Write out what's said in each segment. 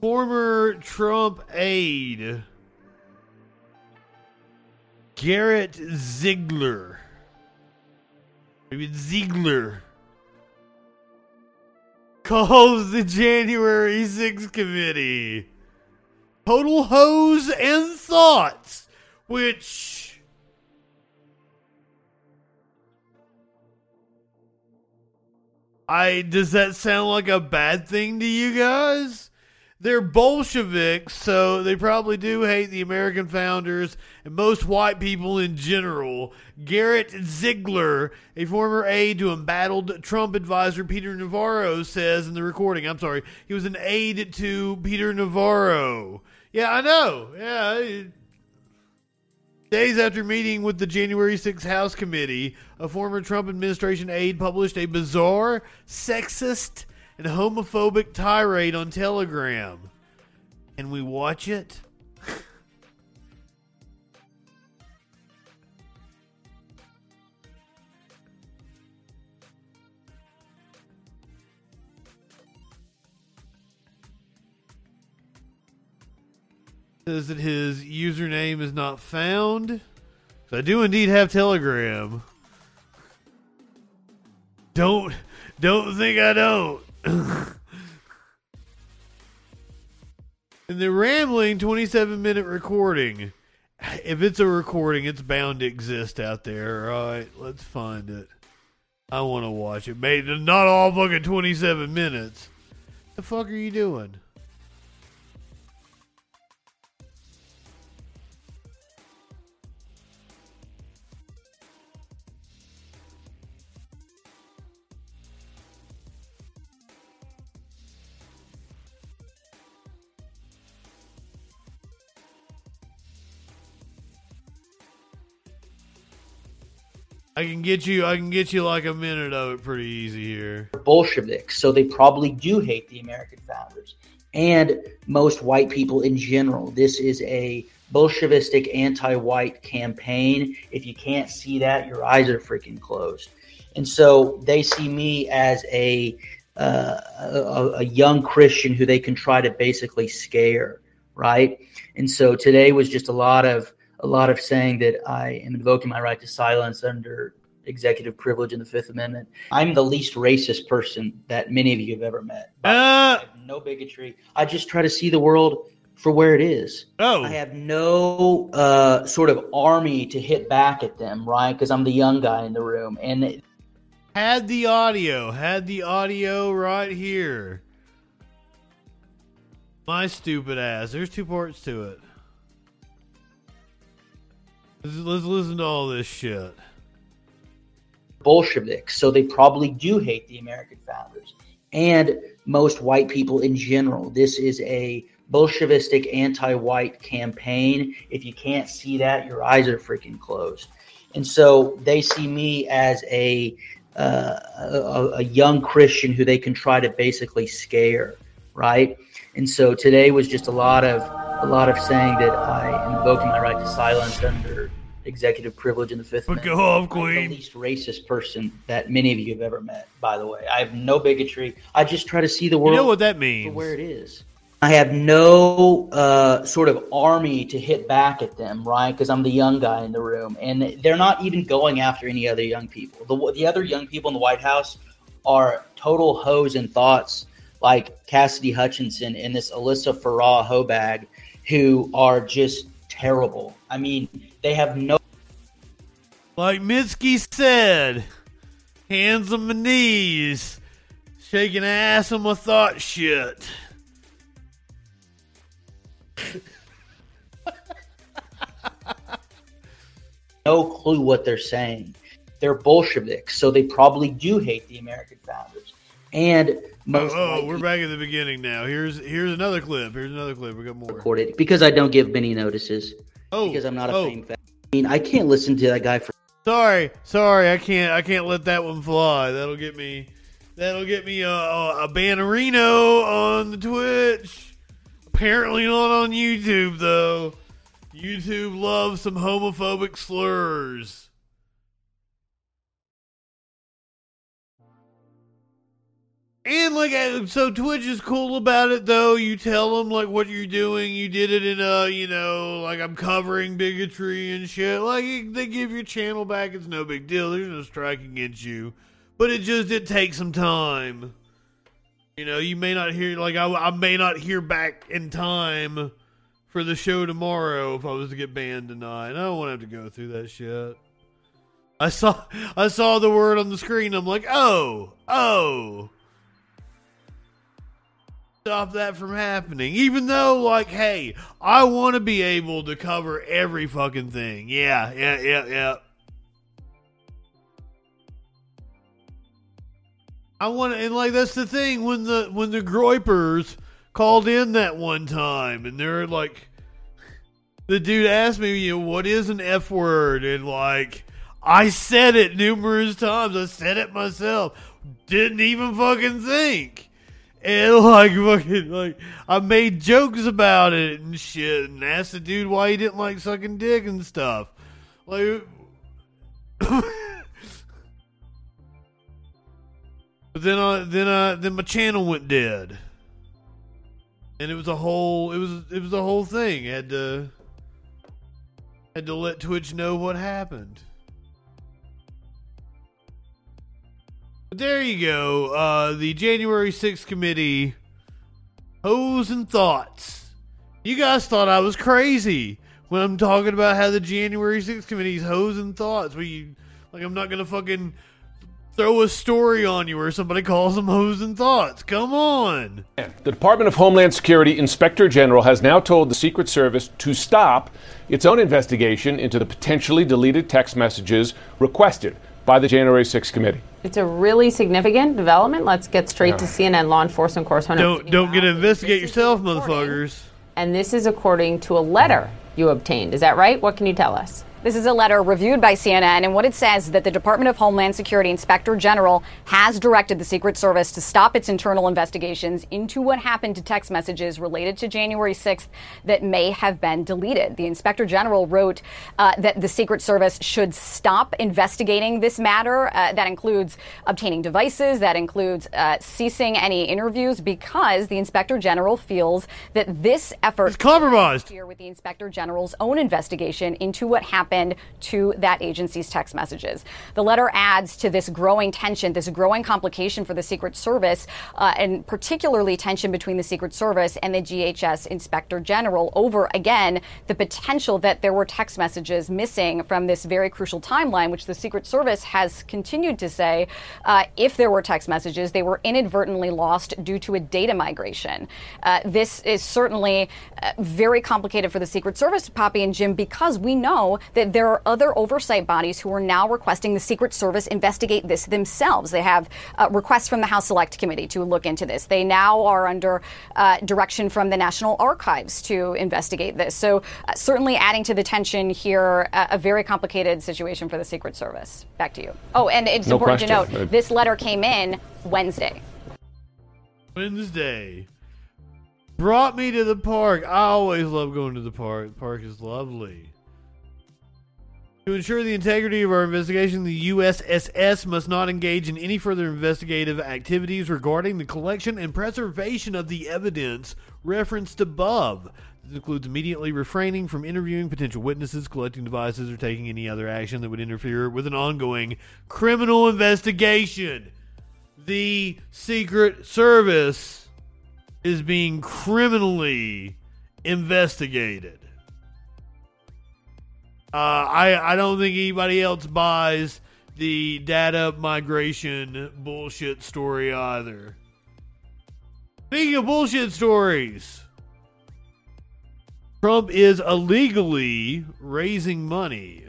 Former Trump aide Garrett Ziegler. Maybe Ziegler. Calls the January 6th committee. Total hose and thoughts. Which. I does that sound like a bad thing to you guys? They're Bolsheviks, so they probably do hate the American founders and most white people in general. Garrett Ziegler, a former aide to embattled Trump advisor Peter Navarro, says in the recording, I'm sorry, he was an aide to Peter Navarro. Yeah, I know. Yeah. Days after meeting with the January 6th House Committee, a former Trump administration aide published a bizarre, sexist, and homophobic tirade on Telegram. Can we watch it? Says that his username is not found. So I do indeed have Telegram. Don't don't think I don't. In the rambling 27 minute recording, if it's a recording, it's bound to exist out there. All right, let's find it. I want to watch it. Mate, not all fucking 27 minutes. The fuck are you doing? I can get you. I can get you like a minute of it pretty easy here. Bolsheviks, so they probably do hate the American founders and most white people in general. This is a Bolshevistic anti-white campaign. If you can't see that, your eyes are freaking closed. And so they see me as a uh, a, a young Christian who they can try to basically scare, right? And so today was just a lot of a lot of saying that I am invoking my right to silence under executive privilege in the Fifth Amendment. I'm the least racist person that many of you have ever met. Uh, no bigotry. I just try to see the world for where it is. Oh. I have no uh, sort of army to hit back at them, right? Because I'm the young guy in the room. And had the audio, had the audio right here. My stupid ass. There's two parts to it. Let's, listen to all this shit. Bolsheviks, so they probably do hate the American founders and most white people in general. This is a Bolshevistic anti-white campaign. If you can't see that, your eyes are freaking closed. And so they see me as a uh, a, a young Christian who they can try to basically scare, right? And so today was just a lot of a lot of saying that I am invoking my right to silence under executive privilege in the Fifth But Amendment. go I'm Queen. the least racist person that many of you have ever met. By the way, I have no bigotry. I just try to see the world. You know what that for means? where it is. I have no uh, sort of army to hit back at them, right? Because I'm the young guy in the room, and they're not even going after any other young people. The the other young people in the White House are total hoes and thoughts, like Cassidy Hutchinson and this Alyssa Farah Hobag, who are just terrible. I mean, they have no Like Mitski said, hands on my knees, shaking ass on my thought shit. no clue what they're saying. They're Bolsheviks, so they probably do hate the American founders. And Oh, most oh, oh white we're back at the beginning now. Here's here's another clip. Here's another clip. We got more. recorded because I don't give many notices Oh, because I'm not a oh, fame fan. I mean, I can't listen to that guy for Sorry, sorry. I can't. I can't let that one fly. That'll get me. That'll get me a, a, a Bannerino on the Twitch. Apparently not on YouTube though. YouTube loves some homophobic slurs. And like, so Twitch is cool about it though. You tell them like what you're doing. You did it in a, you know, like I'm covering bigotry and shit. Like they give your channel back. It's no big deal. There's no strike against you, but it just it takes some time. You know, you may not hear like I, I may not hear back in time for the show tomorrow if I was to get banned tonight. I don't want to have to go through that shit. I saw I saw the word on the screen. I'm like, oh, oh. Stop that from happening. Even though, like, hey, I want to be able to cover every fucking thing. Yeah, yeah, yeah, yeah. I want to, and like that's the thing when the when the Groypers called in that one time, and they're like, the dude asked me, you know, what is an F word, and like, I said it numerous times. I said it myself. Didn't even fucking think, and like fucking like I made jokes about it and shit, and asked the dude why he didn't like sucking dick and stuff, like. But then, uh, then, uh, then my channel went dead, and it was a whole, it was, it was a whole thing. I had to, had to let Twitch know what happened. There you go. Uh, the January 6th committee, hose and thoughts. You guys thought I was crazy when I'm talking about how the January 6th committee's hose and thoughts. You, like, I'm not gonna fucking throw a story on you where somebody calls them hose and thoughts. Come on. The Department of Homeland Security Inspector General has now told the Secret Service to stop its own investigation into the potentially deleted text messages requested by the January 6th committee. It's a really significant development. Let's get straight yeah. to CNN law enforcement correspondent. Don't don't get to investigate yourself, motherfuckers. And this is according to a letter you obtained. Is that right? What can you tell us? This is a letter reviewed by CNN, and what it says is that the Department of Homeland Security Inspector General has directed the Secret Service to stop its internal investigations into what happened to text messages related to January 6th that may have been deleted. The Inspector General wrote uh, that the Secret Service should stop investigating this matter. Uh, that includes obtaining devices, that includes uh, ceasing any interviews, because the Inspector General feels that this effort is compromised here with the Inspector General's own investigation into what happened happened to that agency's text messages. The letter adds to this growing tension, this growing complication for the Secret Service, uh, and particularly tension between the Secret Service and the DHS Inspector General over, again, the potential that there were text messages missing from this very crucial timeline, which the Secret Service has continued to say uh, if there were text messages, they were inadvertently lost due to a data migration. Uh, this is certainly uh, very complicated for the Secret Service, Poppy and Jim, because we know that there are other oversight bodies who are now requesting the Secret Service investigate this themselves. They have uh, requests from the House Select Committee to look into this. They now are under uh, direction from the National Archives to investigate this. So, uh, certainly adding to the tension here, uh, a very complicated situation for the Secret Service. Back to you. Oh, and it's no important question. to note this letter came in Wednesday. Wednesday. Brought me to the park. I always love going to the park. The park is lovely. To ensure the integrity of our investigation, the USSS must not engage in any further investigative activities regarding the collection and preservation of the evidence referenced above. This includes immediately refraining from interviewing potential witnesses, collecting devices, or taking any other action that would interfere with an ongoing criminal investigation. The Secret Service is being criminally investigated. Uh, I I don't think anybody else buys the data migration bullshit story either. Speaking of bullshit stories, Trump is illegally raising money.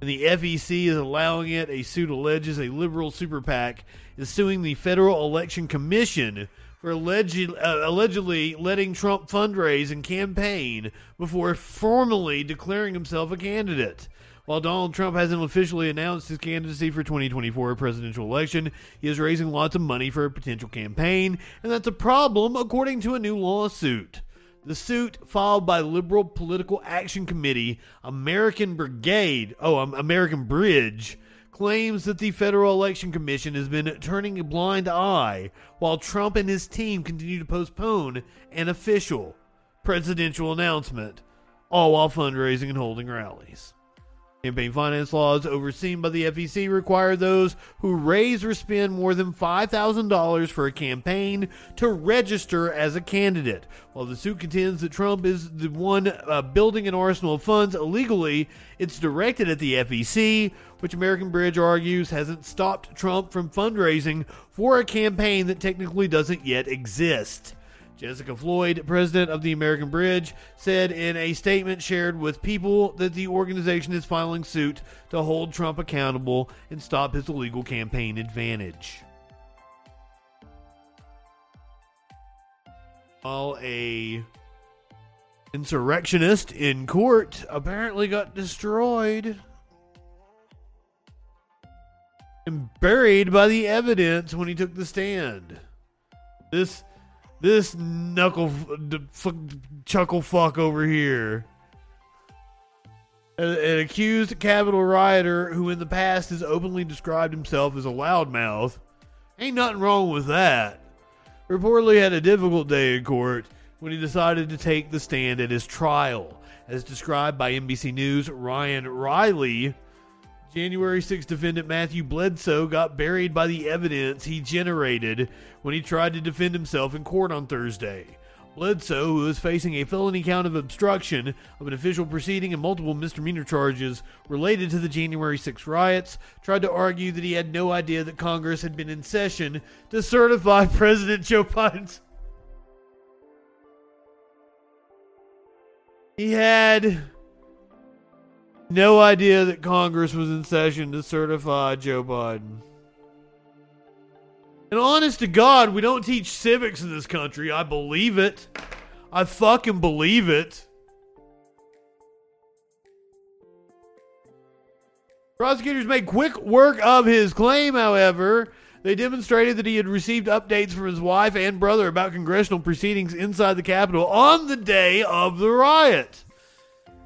And the FEC is allowing it. A suit alleges a liberal super PAC is suing the Federal Election Commission for alleged, uh, allegedly letting Trump fundraise and campaign before formally declaring himself a candidate. While Donald Trump hasn't officially announced his candidacy for 2024 presidential election, he is raising lots of money for a potential campaign, and that's a problem according to a new lawsuit. The suit filed by Liberal Political Action Committee, American Brigade, oh, um, American Bridge, claims that the Federal Election Commission has been turning a blind eye while Trump and his team continue to postpone an official presidential announcement, all while fundraising and holding rallies. Campaign finance laws overseen by the FEC require those who raise or spend more than $5,000 for a campaign to register as a candidate. While the suit contends that Trump is the one uh, building an arsenal of funds illegally, it's directed at the FEC, which American Bridge argues hasn't stopped Trump from fundraising for a campaign that technically doesn't yet exist. Jessica Floyd, president of the American Bridge, said in a statement shared with People that the organization is filing suit to hold Trump accountable and stop his illegal campaign advantage. While a insurrectionist in court apparently got destroyed and buried by the evidence when he took the stand. This this knuckle fuck, chuckle fuck over here. An, an accused Capitol rioter who in the past has openly described himself as a loudmouth. Ain't nothing wrong with that. Reportedly had a difficult day in court when he decided to take the stand at his trial. As described by NBC News' Ryan Reilly, January 6 defendant Matthew Bledsoe got buried by the evidence he generated when he tried to defend himself in court on Thursday. Bledsoe, who is facing a felony count of obstruction of an official proceeding and multiple misdemeanor charges related to the January 6 riots, tried to argue that he had no idea that Congress had been in session to certify President Joe Biden's. He had no idea that Congress was in session to certify Joe Biden. And honest to God, we don't teach civics in this country. I believe it. I fucking believe it. Prosecutors made quick work of his claim, however. They demonstrated that he had received updates from his wife and brother about congressional proceedings inside the Capitol on the day of the riot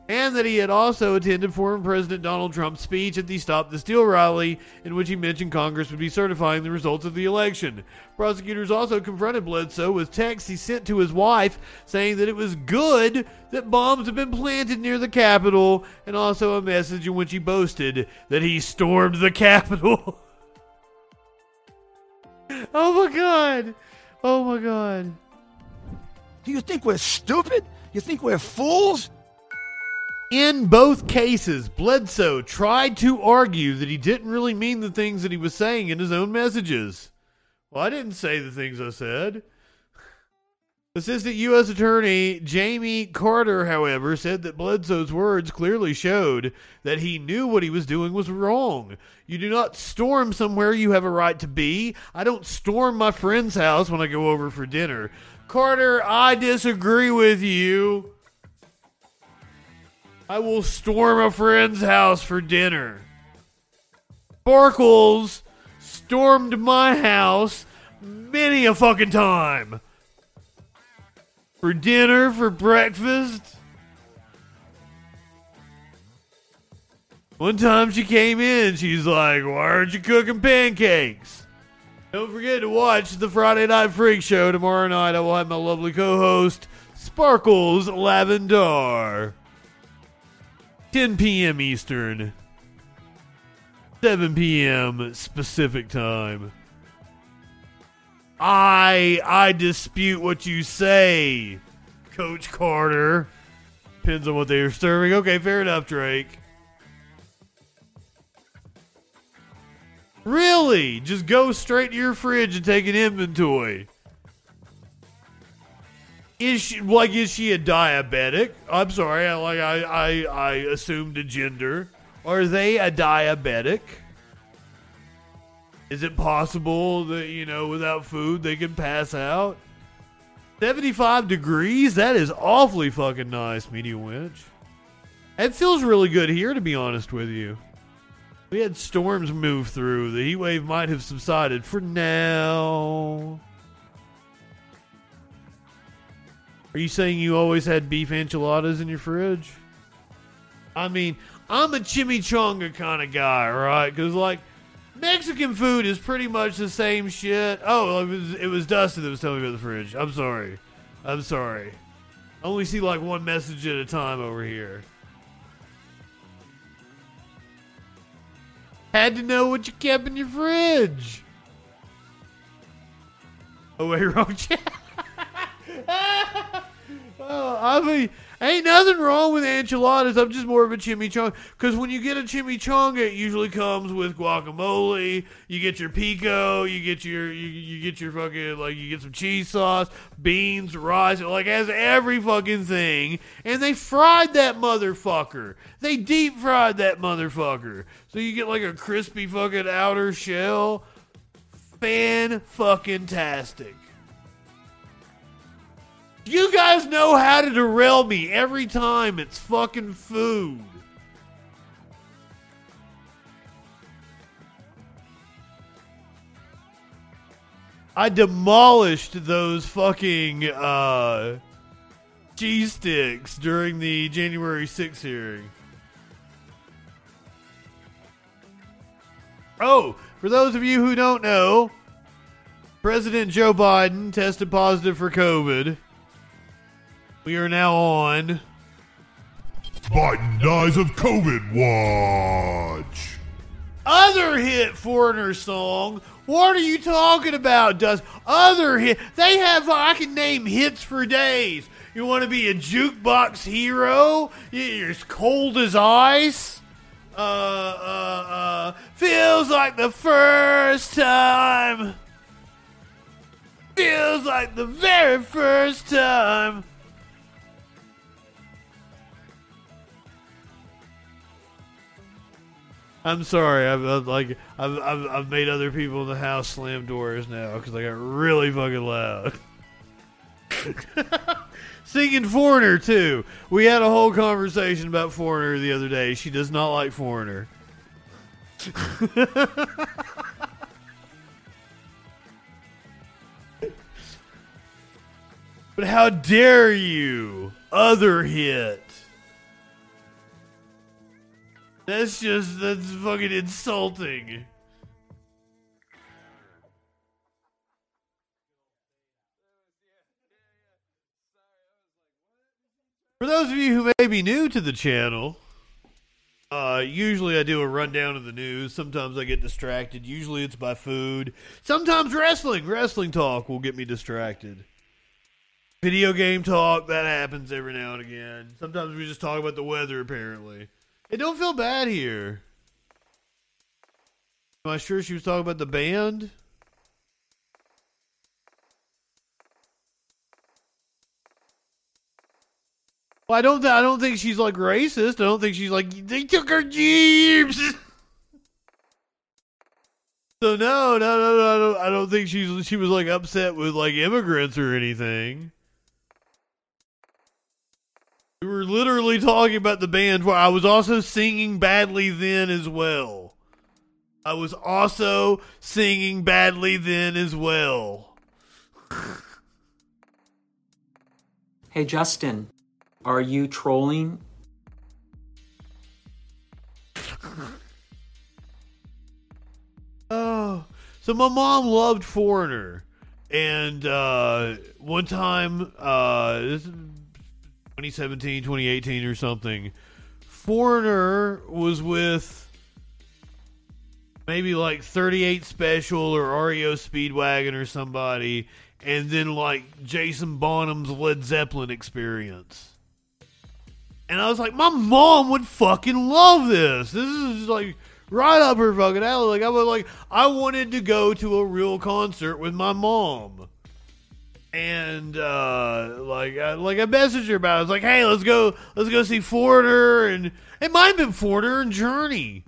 and that he had also attended former President Donald Trump's speech at the Stop the Steal rally, in which he mentioned Congress would be certifying the results of the election. Prosecutors also confronted Bledsoe with texts he sent to his wife saying that it was good that bombs had been planted near the Capitol, and also a message in which he boasted that he stormed the Capitol. oh my God! Oh my God! Do you think we're stupid? You think we're fools? In both cases, Bledsoe tried to argue that he didn't really mean the things that he was saying in his own messages. Well, I didn't say the things I said. Assistant U.S. Attorney Jamie Carter, however, said that Bledsoe's words clearly showed that he knew what he was doing was wrong. You do not storm somewhere you have a right to be. I don't storm my friend's house when I go over for dinner. Carter, I disagree with you. I will storm a friend's house for dinner. Sparkles stormed my house many a fucking time. For dinner, for breakfast. One time she came in, she's like, Why aren't you cooking pancakes? Don't forget to watch the Friday Night Freak Show tomorrow night. I will have my lovely co host, Sparkles Lavendar. 10 p.m. Eastern, 7 p.m. specific time. I I dispute what you say, Coach Carter. Depends on what they are serving. Okay, fair enough, Drake. Really? Just go straight to your fridge and take an inventory. Is she like is she a diabetic? I'm sorry, I like I I, I assumed a gender. Are they a diabetic? Is it possible that, you know, without food they can pass out? 75 degrees? That is awfully fucking nice, Media Winch. It feels really good here, to be honest with you. We had storms move through. The heat wave might have subsided for now. Are you saying you always had beef enchiladas in your fridge? I mean, I'm a chimichanga kind of guy, right? Because like Mexican food is pretty much the same shit. Oh, it was it was Dustin that was telling me about the fridge. I'm sorry. I'm sorry. I only see like one message at a time over here. Had to know what you kept in your fridge. Oh wait, wrong chat. oh, I mean, ain't nothing wrong with enchiladas. I'm just more of a chimichanga because when you get a chimichanga, it usually comes with guacamole. You get your pico. You get your you, you get your fucking like you get some cheese sauce, beans, rice. Like has every fucking thing, and they fried that motherfucker. They deep fried that motherfucker, so you get like a crispy fucking outer shell. Fan fucking tastic. You guys know how to derail me every time it's fucking food. I demolished those fucking uh, cheese sticks during the January 6th hearing. Oh, for those of you who don't know, President Joe Biden tested positive for COVID. We are now on. Biden dies of COVID watch. Other hit foreigner song. What are you talking about, Does Other hit. They have, I can name hits for days. You want to be a jukebox hero? You're as cold as ice? Uh, uh, uh, feels like the first time. Feels like the very first time. I'm sorry. I've, I've like I've, I've I've made other people in the house slam doors now because I got really fucking loud. Singing Foreigner too. We had a whole conversation about Foreigner the other day. She does not like Foreigner. but how dare you? Other hit. That's just that's fucking insulting. For those of you who may be new to the channel, uh, usually I do a rundown of the news. Sometimes I get distracted. Usually it's by food. Sometimes wrestling. Wrestling talk will get me distracted. Video game talk, that happens every now and again. Sometimes we just talk about the weather, apparently. Hey, don't feel bad here. Am I sure she was talking about the band? Well, I don't. Th- I don't think she's like racist. I don't think she's like they took her jeeps. so no, no, no, no. I don't, I don't think she's she was like upset with like immigrants or anything. We were literally talking about the band where I was also singing badly then as well. I was also singing badly then as well. Hey, Justin, are you trolling? Oh, so my mom loved Foreigner, and uh, one time, uh, this is 2017, 2018, or something. Foreigner was with maybe like 38 Special or REO Speedwagon or somebody, and then like Jason Bonham's Led Zeppelin experience. And I was like, my mom would fucking love this. This is like right up her fucking alley. Like I was like, I wanted to go to a real concert with my mom. And uh, like, I, like I messaged her about. It. I was like, "Hey, let's go, let's go see Foreigner," and it might have been Foreigner and Journey.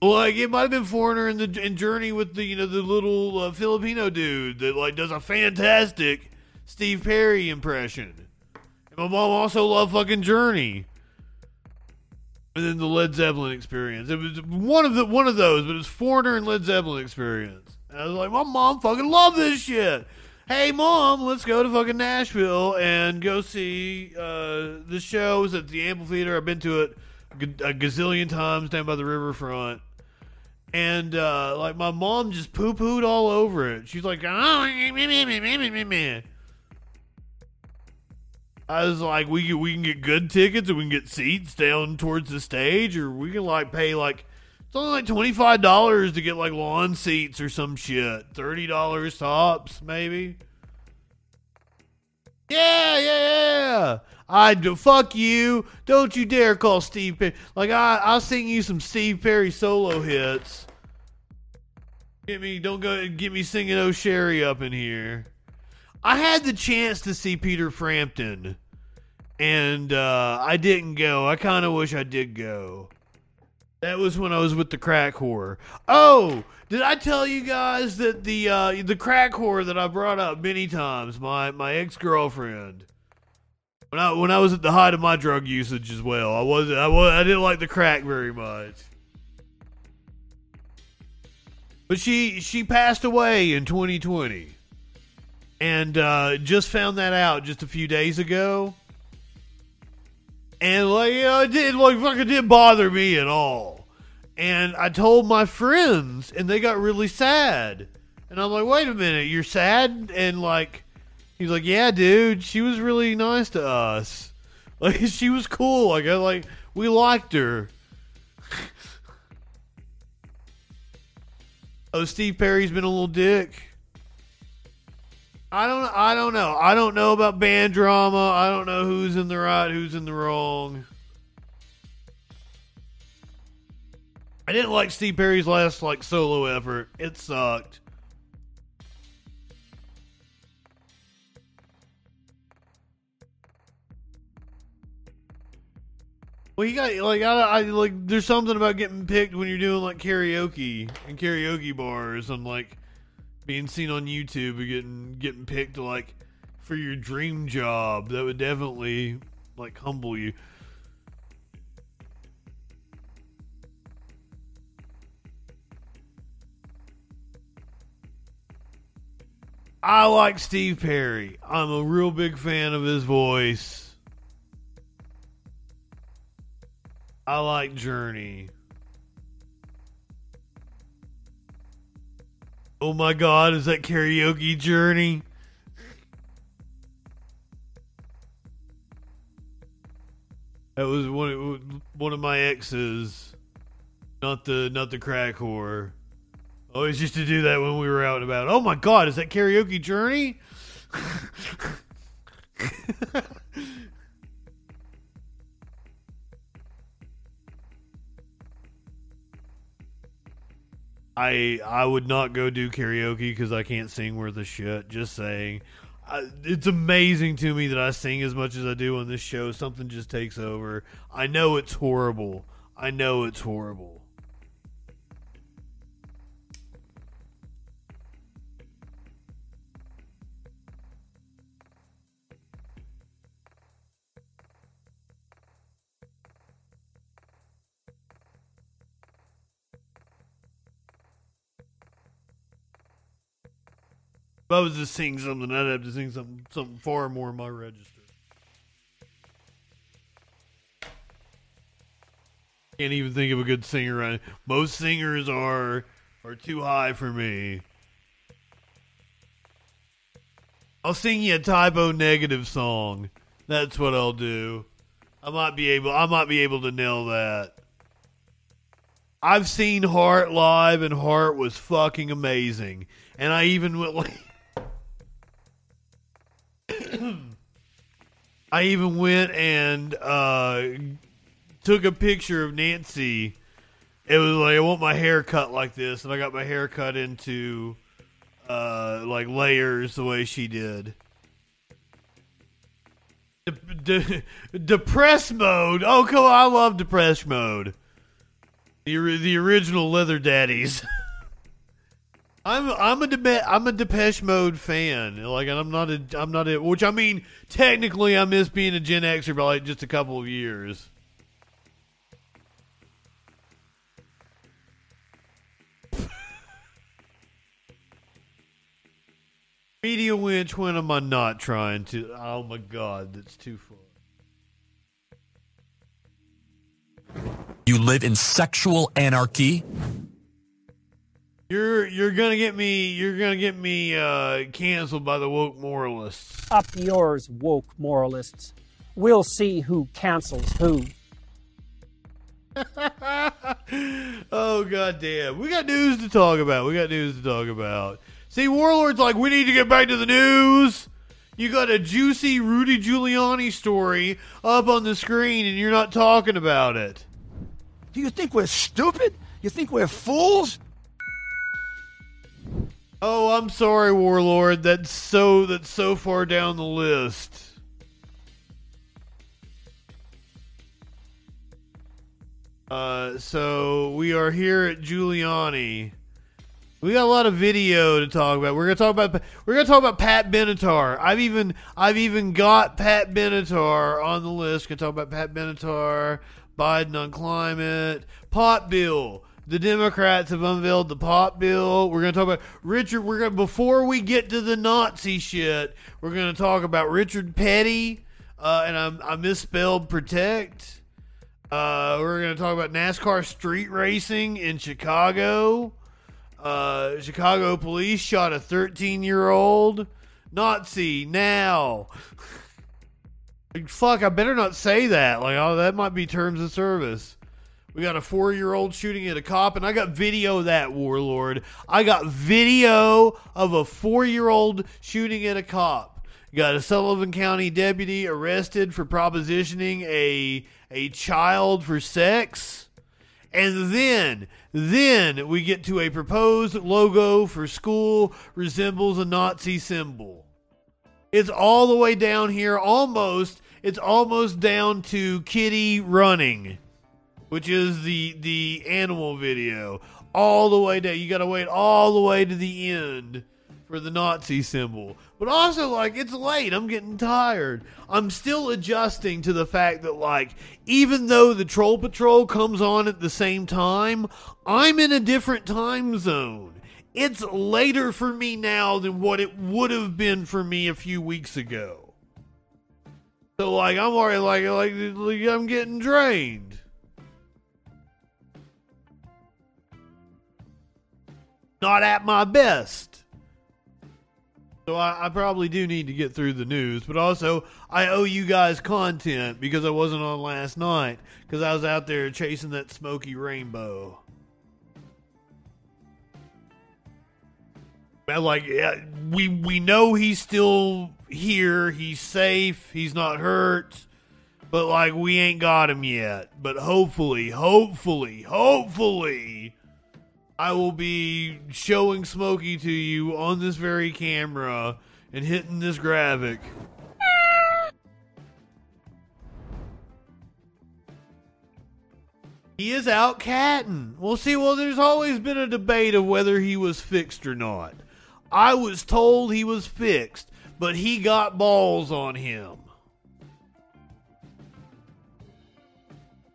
Like it might have been Foreigner and the in Journey with the you know the little uh, Filipino dude that like does a fantastic Steve Perry impression. And my mom also loved fucking Journey. And then the Led Zeppelin experience. It was one of the one of those, but it's Foreigner and Led Zeppelin experience. And I was like, my mom fucking loved this shit. Hey mom, let's go to fucking Nashville and go see uh, the shows at the amphitheater. I've been to it a gazillion times down by the riverfront. And uh, like my mom just poo pooed all over it. She's like, oh, meh." I was like, we we can get good tickets and we can get seats down towards the stage, or we can like pay like it's only like twenty five dollars to get like lawn seats or some shit. Thirty dollars tops, maybe. Yeah, yeah, yeah. I do. Fuck you. Don't you dare call Steve Perry. Like I, I'll sing you some Steve Perry solo hits. Get me. Don't go. Get me singing "Oh Sherrie" up in here. I had the chance to see Peter Frampton, and uh, I didn't go. I kind of wish I did go. That was when I was with the crack whore. Oh, did I tell you guys that the uh, the crack whore that I brought up many times, my my ex girlfriend, when I when I was at the height of my drug usage as well, I wasn't I was I didn't like the crack very much. But she she passed away in 2020, and uh, just found that out just a few days ago. And like, you know, it didn't like fucking didn't bother me at all. And I told my friends, and they got really sad. And I'm like, wait a minute, you're sad? And like, he's like, yeah, dude, she was really nice to us. Like, she was cool. Like, I like, we liked her. oh, Steve Perry's been a little dick. I don't. I don't know. I don't know about band drama. I don't know who's in the right, who's in the wrong. I didn't like Steve Perry's last like solo effort. It sucked. Well, you got like I, I like. There's something about getting picked when you're doing like karaoke and karaoke bars and like being seen on YouTube and getting getting picked like for your dream job. That would definitely like humble you. I like Steve Perry. I'm a real big fan of his voice. I like Journey. Oh my god, is that karaoke Journey? That was one one of my exes, not the not the crack whore. Always used to do that when we were out and about. Oh my god, is that karaoke Journey? I I would not go do karaoke because I can't sing worth a shit. Just saying, I, it's amazing to me that I sing as much as I do on this show. Something just takes over. I know it's horrible. I know it's horrible. If I was to sing something, I'd have to sing something something far more in my register. Can't even think of a good singer. Most singers are are too high for me. I'll sing you a Type O Negative song. That's what I'll do. I might be able. I might be able to nail that. I've seen Heart live, and Heart was fucking amazing. And I even went like. I even went and uh, took a picture of Nancy. It was like I want my hair cut like this, and I got my hair cut into uh, like layers the way she did. De- de- depressed mode. Oh, come on! I love depressed mode. The the original Leather Daddies. I'm I'm a Debe- I'm a Depeche Mode fan. Like, and I'm not a I'm not a which I mean technically I miss being a Gen Xer by like just a couple of years. Media winch. When am I not trying to? Oh my god, that's too far. You live in sexual anarchy. You're you're gonna get me you're gonna get me uh, canceled by the woke moralists. Up yours, woke moralists. We'll see who cancels who. oh god damn. We got news to talk about. We got news to talk about. See, Warlord's like, we need to get back to the news. You got a juicy Rudy Giuliani story up on the screen and you're not talking about it. Do you think we're stupid? You think we're fools? Oh, I'm sorry, Warlord. That's so that's so far down the list. Uh, so we are here at Giuliani. We got a lot of video to talk about. We're gonna talk about we're gonna talk about Pat Benatar. I've even I've even got Pat Benatar on the list. Gonna talk about Pat Benatar, Biden on climate, pot bill. The Democrats have unveiled the pot bill. We're going to talk about Richard. We're going before we get to the Nazi shit. We're going to talk about Richard Petty, uh, and I, I misspelled protect. Uh, we're going to talk about NASCAR street racing in Chicago. Uh, Chicago police shot a 13 year old Nazi now. Fuck, I better not say that. Like, oh, that might be terms of service. We got a four year old shooting at a cop, and I got video of that, Warlord. I got video of a four year old shooting at a cop. Got a Sullivan County deputy arrested for propositioning a a child for sex. And then, then we get to a proposed logo for school resembles a Nazi symbol. It's all the way down here, almost. It's almost down to Kitty running which is the the animal video, all the way down. You got to wait all the way to the end for the Nazi symbol. But also, like, it's late. I'm getting tired. I'm still adjusting to the fact that, like, even though the Troll Patrol comes on at the same time, I'm in a different time zone. It's later for me now than what it would have been for me a few weeks ago. So, like, I'm already like, like, like I'm getting drained. Not at my best. So I, I, probably do need to get through the news, but also I owe you guys content because I wasn't on last night because I was out there chasing that smoky rainbow. like yeah, we we know he's still here, he's safe, he's not hurt, but like we ain't got him yet. But hopefully, hopefully, hopefully I will be showing Smokey to you on this very camera and hitting this graphic. He is out catting. Well, see, well, there's always been a debate of whether he was fixed or not. I was told he was fixed, but he got balls on him.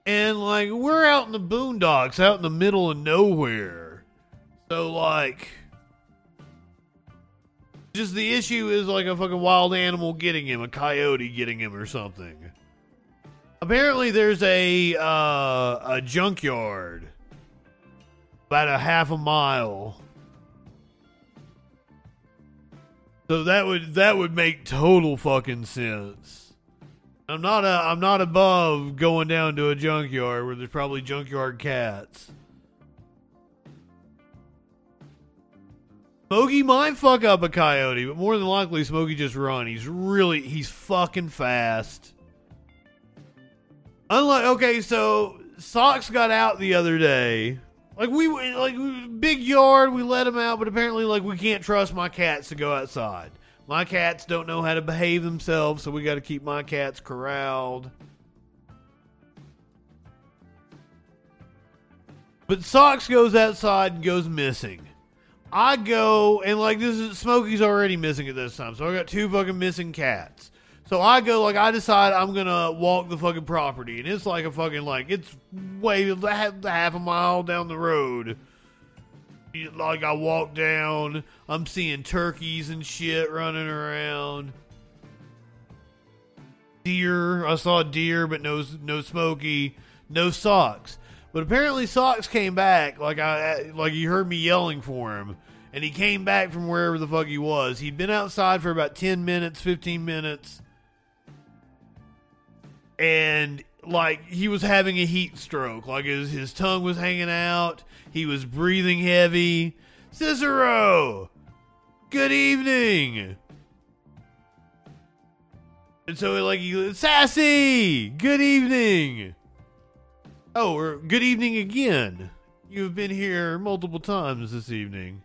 And, like, we're out in the boondocks, out in the middle of nowhere. So like just the issue is like a fucking wild animal getting him, a coyote getting him or something. Apparently there's a uh, a junkyard about a half a mile. So that would that would make total fucking sense. I'm not a, I'm not above going down to a junkyard where there's probably junkyard cats. Smokey might fuck up a coyote, but more than likely Smokey just run. He's really he's fucking fast. Unlike okay, so Socks got out the other day. Like we like big yard, we let him out, but apparently like we can't trust my cats to go outside. My cats don't know how to behave themselves, so we got to keep my cats corralled. But Socks goes outside and goes missing. I go and like this is Smokey's already missing at this time, so I got two fucking missing cats. So I go like I decide I'm gonna walk the fucking property, and it's like a fucking like it's way half a mile down the road. Like I walk down, I'm seeing turkeys and shit running around. Deer, I saw deer, but no no Smokey, no socks. But apparently Socks came back like I like you heard me yelling for him and he came back from wherever the fuck he was. He'd been outside for about 10 minutes, 15 minutes. And like he was having a heat stroke. Like his his tongue was hanging out. He was breathing heavy. Cicero, good evening. And so like he sassy, good evening. Oh, or good evening again. You've been here multiple times this evening.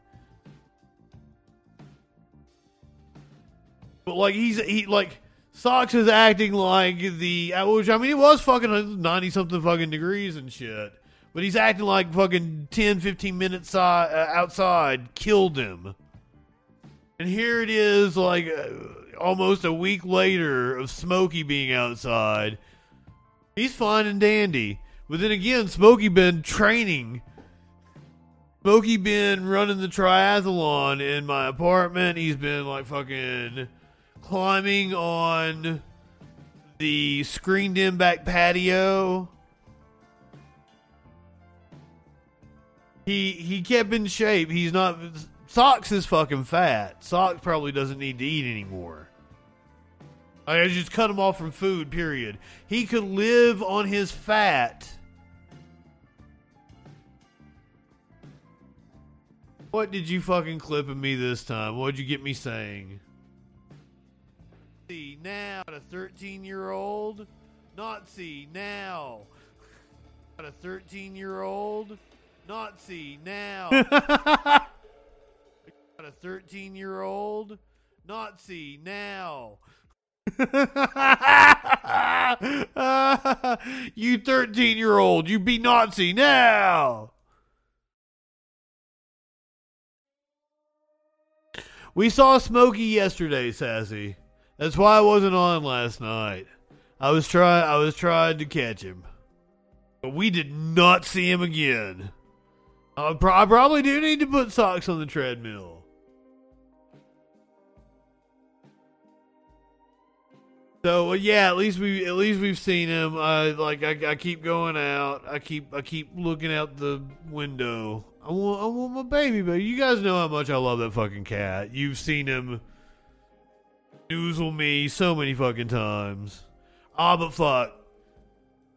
But like he's he like Socks is acting like the uh, which I mean it was fucking ninety something fucking degrees and shit. But he's acting like fucking 10, 15 minutes si- uh, outside killed him. And here it is, like uh, almost a week later of Smokey being outside. He's fine and dandy. But then again, Smokey been training. Smokey been running the triathlon in my apartment. He's been like fucking climbing on the screened in back patio. He he kept in shape. He's not Socks is fucking fat. Socks probably doesn't need to eat anymore. I just cut him off from food, period. He could live on his fat. What did you fucking clip of me this time? What'd you get me saying? See now, a 13 year old. Nazi now. Got a 13 year old. Nazi now. Got a 13 year old. Nazi now. you 13 year old, you be Nazi now. We saw Smokey yesterday, Sassy. That's why I wasn't on last night. I was try I was trying to catch him. But we did not see him again. I, pro- I probably do need to put socks on the treadmill. So yeah, at least we at least we've seen him. I like I, I keep going out. I keep I keep looking out the window. I want I want my baby, but you guys know how much I love that fucking cat. You've seen him noozle me so many fucking times. Ah, but fuck.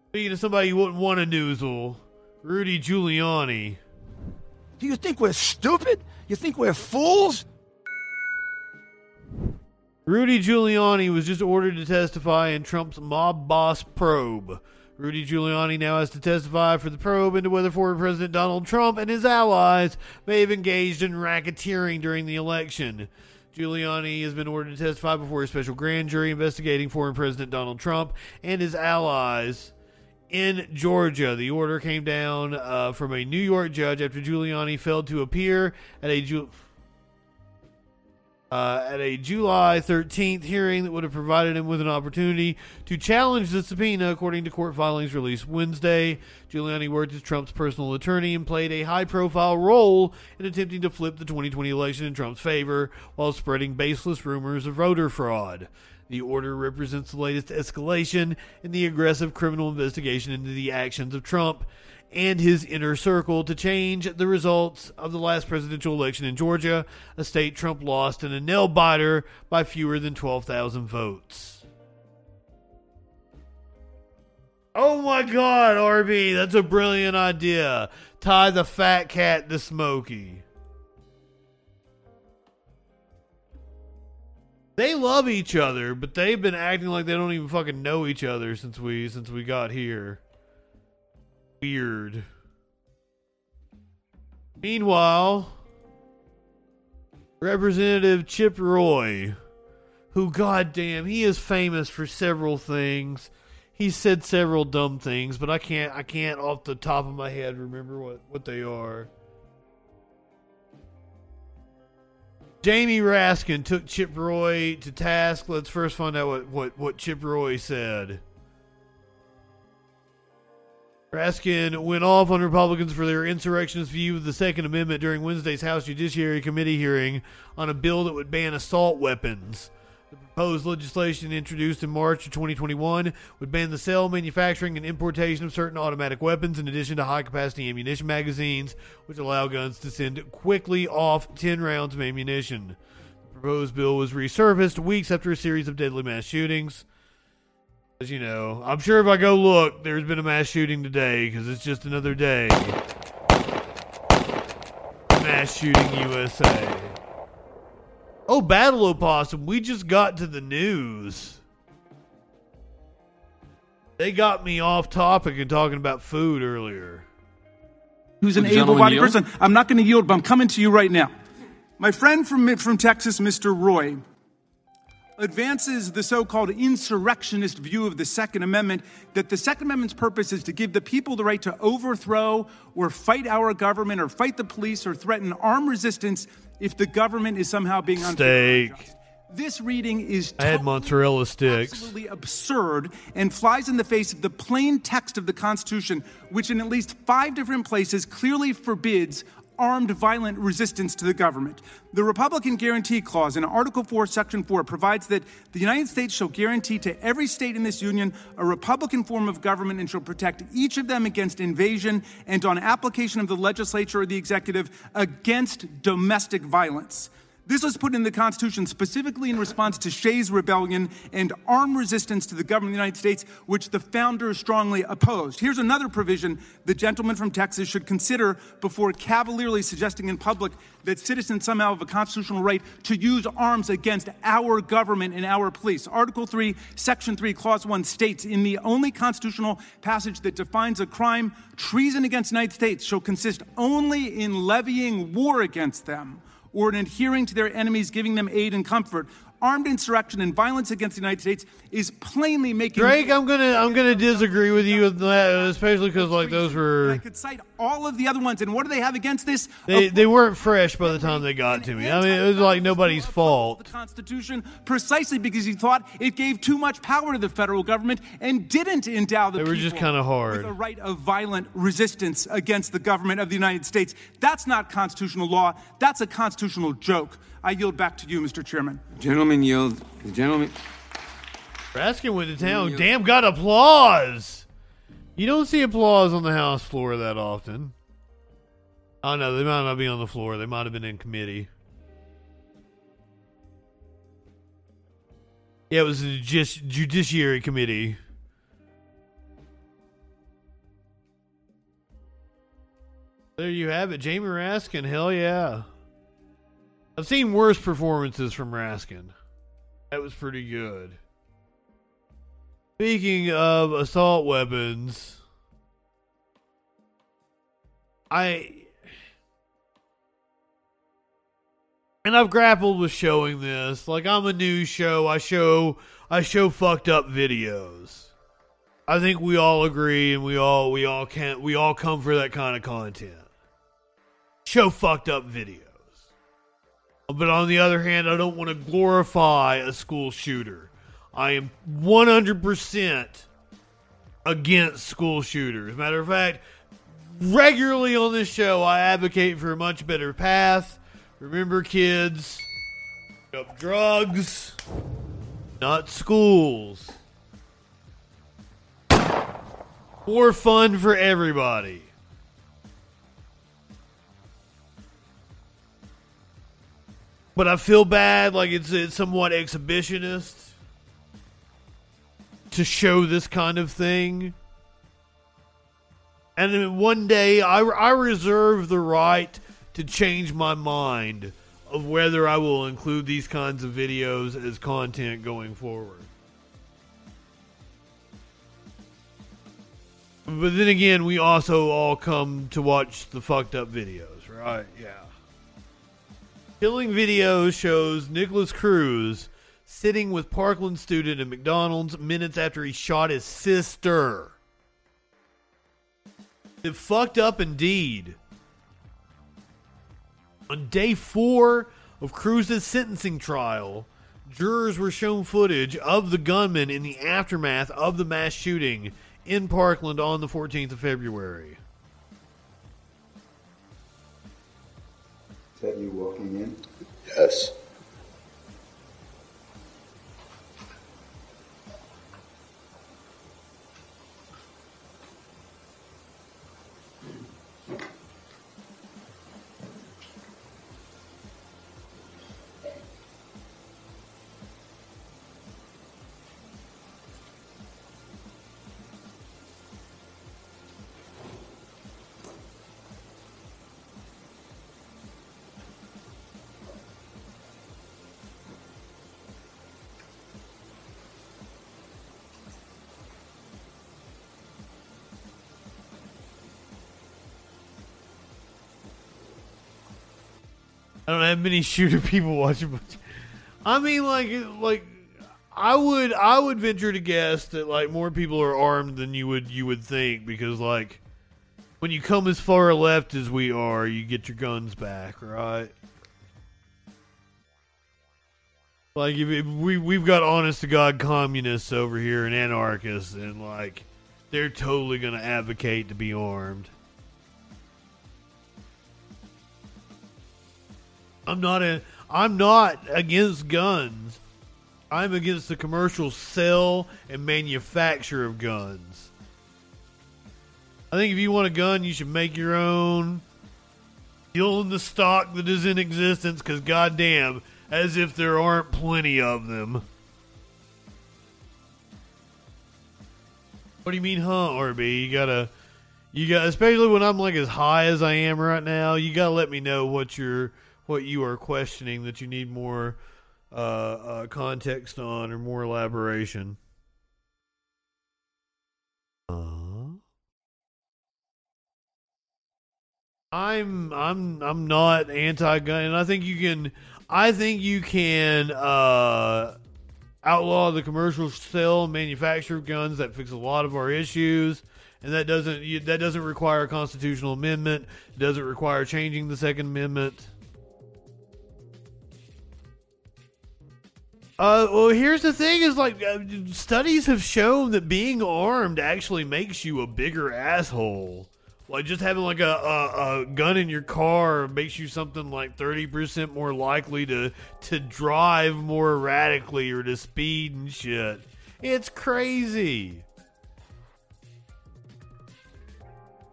Speaking of somebody you wouldn't want to noozle, Rudy Giuliani. Do you think we're stupid? You think we're fools? Rudy Giuliani was just ordered to testify in Trump's mob boss probe. Rudy Giuliani now has to testify for the probe into whether former President Donald Trump and his allies may have engaged in racketeering during the election. Giuliani has been ordered to testify before a special grand jury investigating former President Donald Trump and his allies in Georgia. The order came down uh, from a New York judge after Giuliani failed to appear at a Ju- uh, at a July 13th hearing that would have provided him with an opportunity to challenge the subpoena, according to court filings released Wednesday. Giuliani worked as Trump's personal attorney and played a high profile role in attempting to flip the 2020 election in Trump's favor while spreading baseless rumors of voter fraud. The order represents the latest escalation in the aggressive criminal investigation into the actions of Trump and his inner circle to change the results of the last presidential election in Georgia, a state Trump lost in a nail biter by fewer than 12,000 votes. Oh my god, RB, that's a brilliant idea. Tie the fat cat to Smokey. They love each other, but they've been acting like they don't even fucking know each other since we since we got here. Weird. Meanwhile, Representative Chip Roy, who goddamn, he is famous for several things. He said several dumb things, but I can't I can't off the top of my head remember what, what they are. Jamie Raskin took Chip Roy to task. Let's first find out what, what, what Chip Roy said. Raskin went off on Republicans for their insurrectionist view of the Second Amendment during Wednesday's House Judiciary Committee hearing on a bill that would ban assault weapons. The proposed legislation introduced in March of 2021 would ban the sale, manufacturing, and importation of certain automatic weapons, in addition to high capacity ammunition magazines, which allow guns to send quickly off 10 rounds of ammunition. The proposed bill was resurfaced weeks after a series of deadly mass shootings. As you know, I'm sure if I go look, there's been a mass shooting today because it's just another day. Mass shooting USA. Oh, Battle Opossum, we just got to the news. They got me off topic and talking about food earlier. who's an Would the gentleman able-bodied person. I'm not going to yield, but I'm coming to you right now. My friend from from Texas, Mr. Roy, advances the so-called insurrectionist view of the Second Amendment that the Second Amendment's purpose is to give the people the right to overthrow or fight our government or fight the police or threaten armed resistance if the government is somehow being unfair. Steak. This reading is I had mozzarella sticks. absolutely absurd and flies in the face of the plain text of the Constitution, which in at least five different places clearly forbids armed violent resistance to the government. The Republican Guarantee Clause in Article 4, Section 4 provides that the United States shall guarantee to every state in this union a Republican form of government and shall protect each of them against invasion and on application of the legislature or the executive against domestic violence. This was put in the Constitution specifically in response to Shays' rebellion and armed resistance to the government of the United States, which the founders strongly opposed. Here's another provision the gentleman from Texas should consider before cavalierly suggesting in public that citizens somehow have a constitutional right to use arms against our government and our police. Article 3, Section 3, Clause 1 states in the only constitutional passage that defines a crime, treason against the United States shall consist only in levying war against them or in adhering to their enemies, giving them aid and comfort. Armed insurrection and violence against the United States is plainly making. Drake, I'm gonna I'm gonna disagree with you with that, especially because like those were. I could cite all of the other ones, and what do they have against this? they they weren't fresh by the time they got to me. I mean, it was like nobody's fault. The Constitution precisely because he thought it gave too much power to the federal government and didn't endow the They were just kinda hard. with a right of violent resistance against the government of the United States. That's not constitutional law. That's a constitutional joke. I yield back to you, Mr. Chairman. Gentlemen yield. The gentleman. Raskin went to town. Damn, got applause. You don't see applause on the House floor that often. Oh no, they might not be on the floor. They might have been in committee. Yeah, it was the Judici- Judiciary Committee. There you have it, Jamie Raskin. Hell yeah. I've seen worse performances from Raskin. That was pretty good. Speaking of assault weapons, I and I've grappled with showing this. Like I'm a news show, I show I show fucked up videos. I think we all agree and we all we all can't we all come for that kind of content. Show fucked up videos. But on the other hand, I don't want to glorify a school shooter. I am 100% against school shooters. Matter of fact, regularly on this show, I advocate for a much better path. Remember, kids, up drugs, not schools. More fun for everybody. But I feel bad, like it's, it's somewhat exhibitionist to show this kind of thing. And then one day, I, I reserve the right to change my mind of whether I will include these kinds of videos as content going forward. But then again, we also all come to watch the fucked up videos, right? Yeah. Killing Video shows Nikolas Cruz sitting with Parkland student at McDonald's minutes after he shot his sister. It fucked up indeed. On day four of Cruz's sentencing trial, jurors were shown footage of the gunman in the aftermath of the mass shooting in Parkland on the 14th of February. Is that you walking in? Yes. I don't have many shooter people watching, but I mean, like, like I would, I would venture to guess that like more people are armed than you would you would think because like when you come as far left as we are, you get your guns back, right? Like if, if we we've got honest to god communists over here and anarchists, and like they're totally to advocate to be armed. I'm not a, I'm not against guns. I'm against the commercial sale and manufacture of guns. I think if you want a gun, you should make your own. Deal in the stock that is in existence, because goddamn, as if there aren't plenty of them. What do you mean, huh, RB? You gotta, you got, especially when I'm like as high as I am right now. You gotta let me know what you're, what you are questioning that you need more uh, uh, context on or more elaboration. Uh, I'm I'm I'm not anti-gun, and I think you can. I think you can uh, outlaw the commercial sale manufacture of guns. That fix a lot of our issues, and that doesn't that doesn't require a constitutional amendment. Doesn't require changing the Second Amendment. Uh, well, here's the thing: is like uh, studies have shown that being armed actually makes you a bigger asshole. Like just having like a, a, a gun in your car makes you something like thirty percent more likely to to drive more erratically or to speed and shit. It's crazy.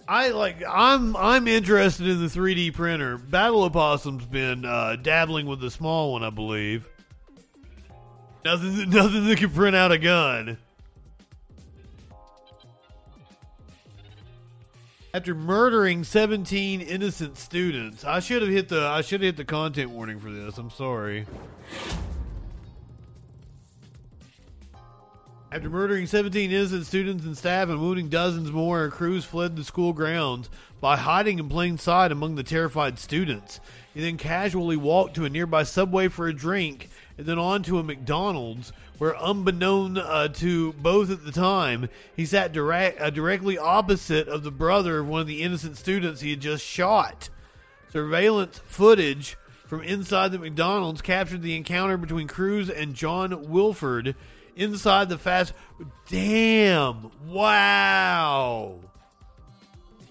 I like I'm I'm interested in the 3D printer. Battle Opossum's been uh, dabbling with the small one, I believe. Nothing nothing that can print out a gun. After murdering 17 innocent students, I should have hit the I should have hit the content warning for this. I'm sorry. After murdering 17 innocent students and staff and wounding dozens more, Cruz fled the school grounds by hiding in plain sight among the terrified students. He then casually walked to a nearby subway for a drink and then on to a McDonald's where, unbeknown uh, to both at the time, he sat direct, uh, directly opposite of the brother of one of the innocent students he had just shot. Surveillance footage from inside the McDonald's captured the encounter between Cruz and John Wilford inside the fast. Damn! Wow!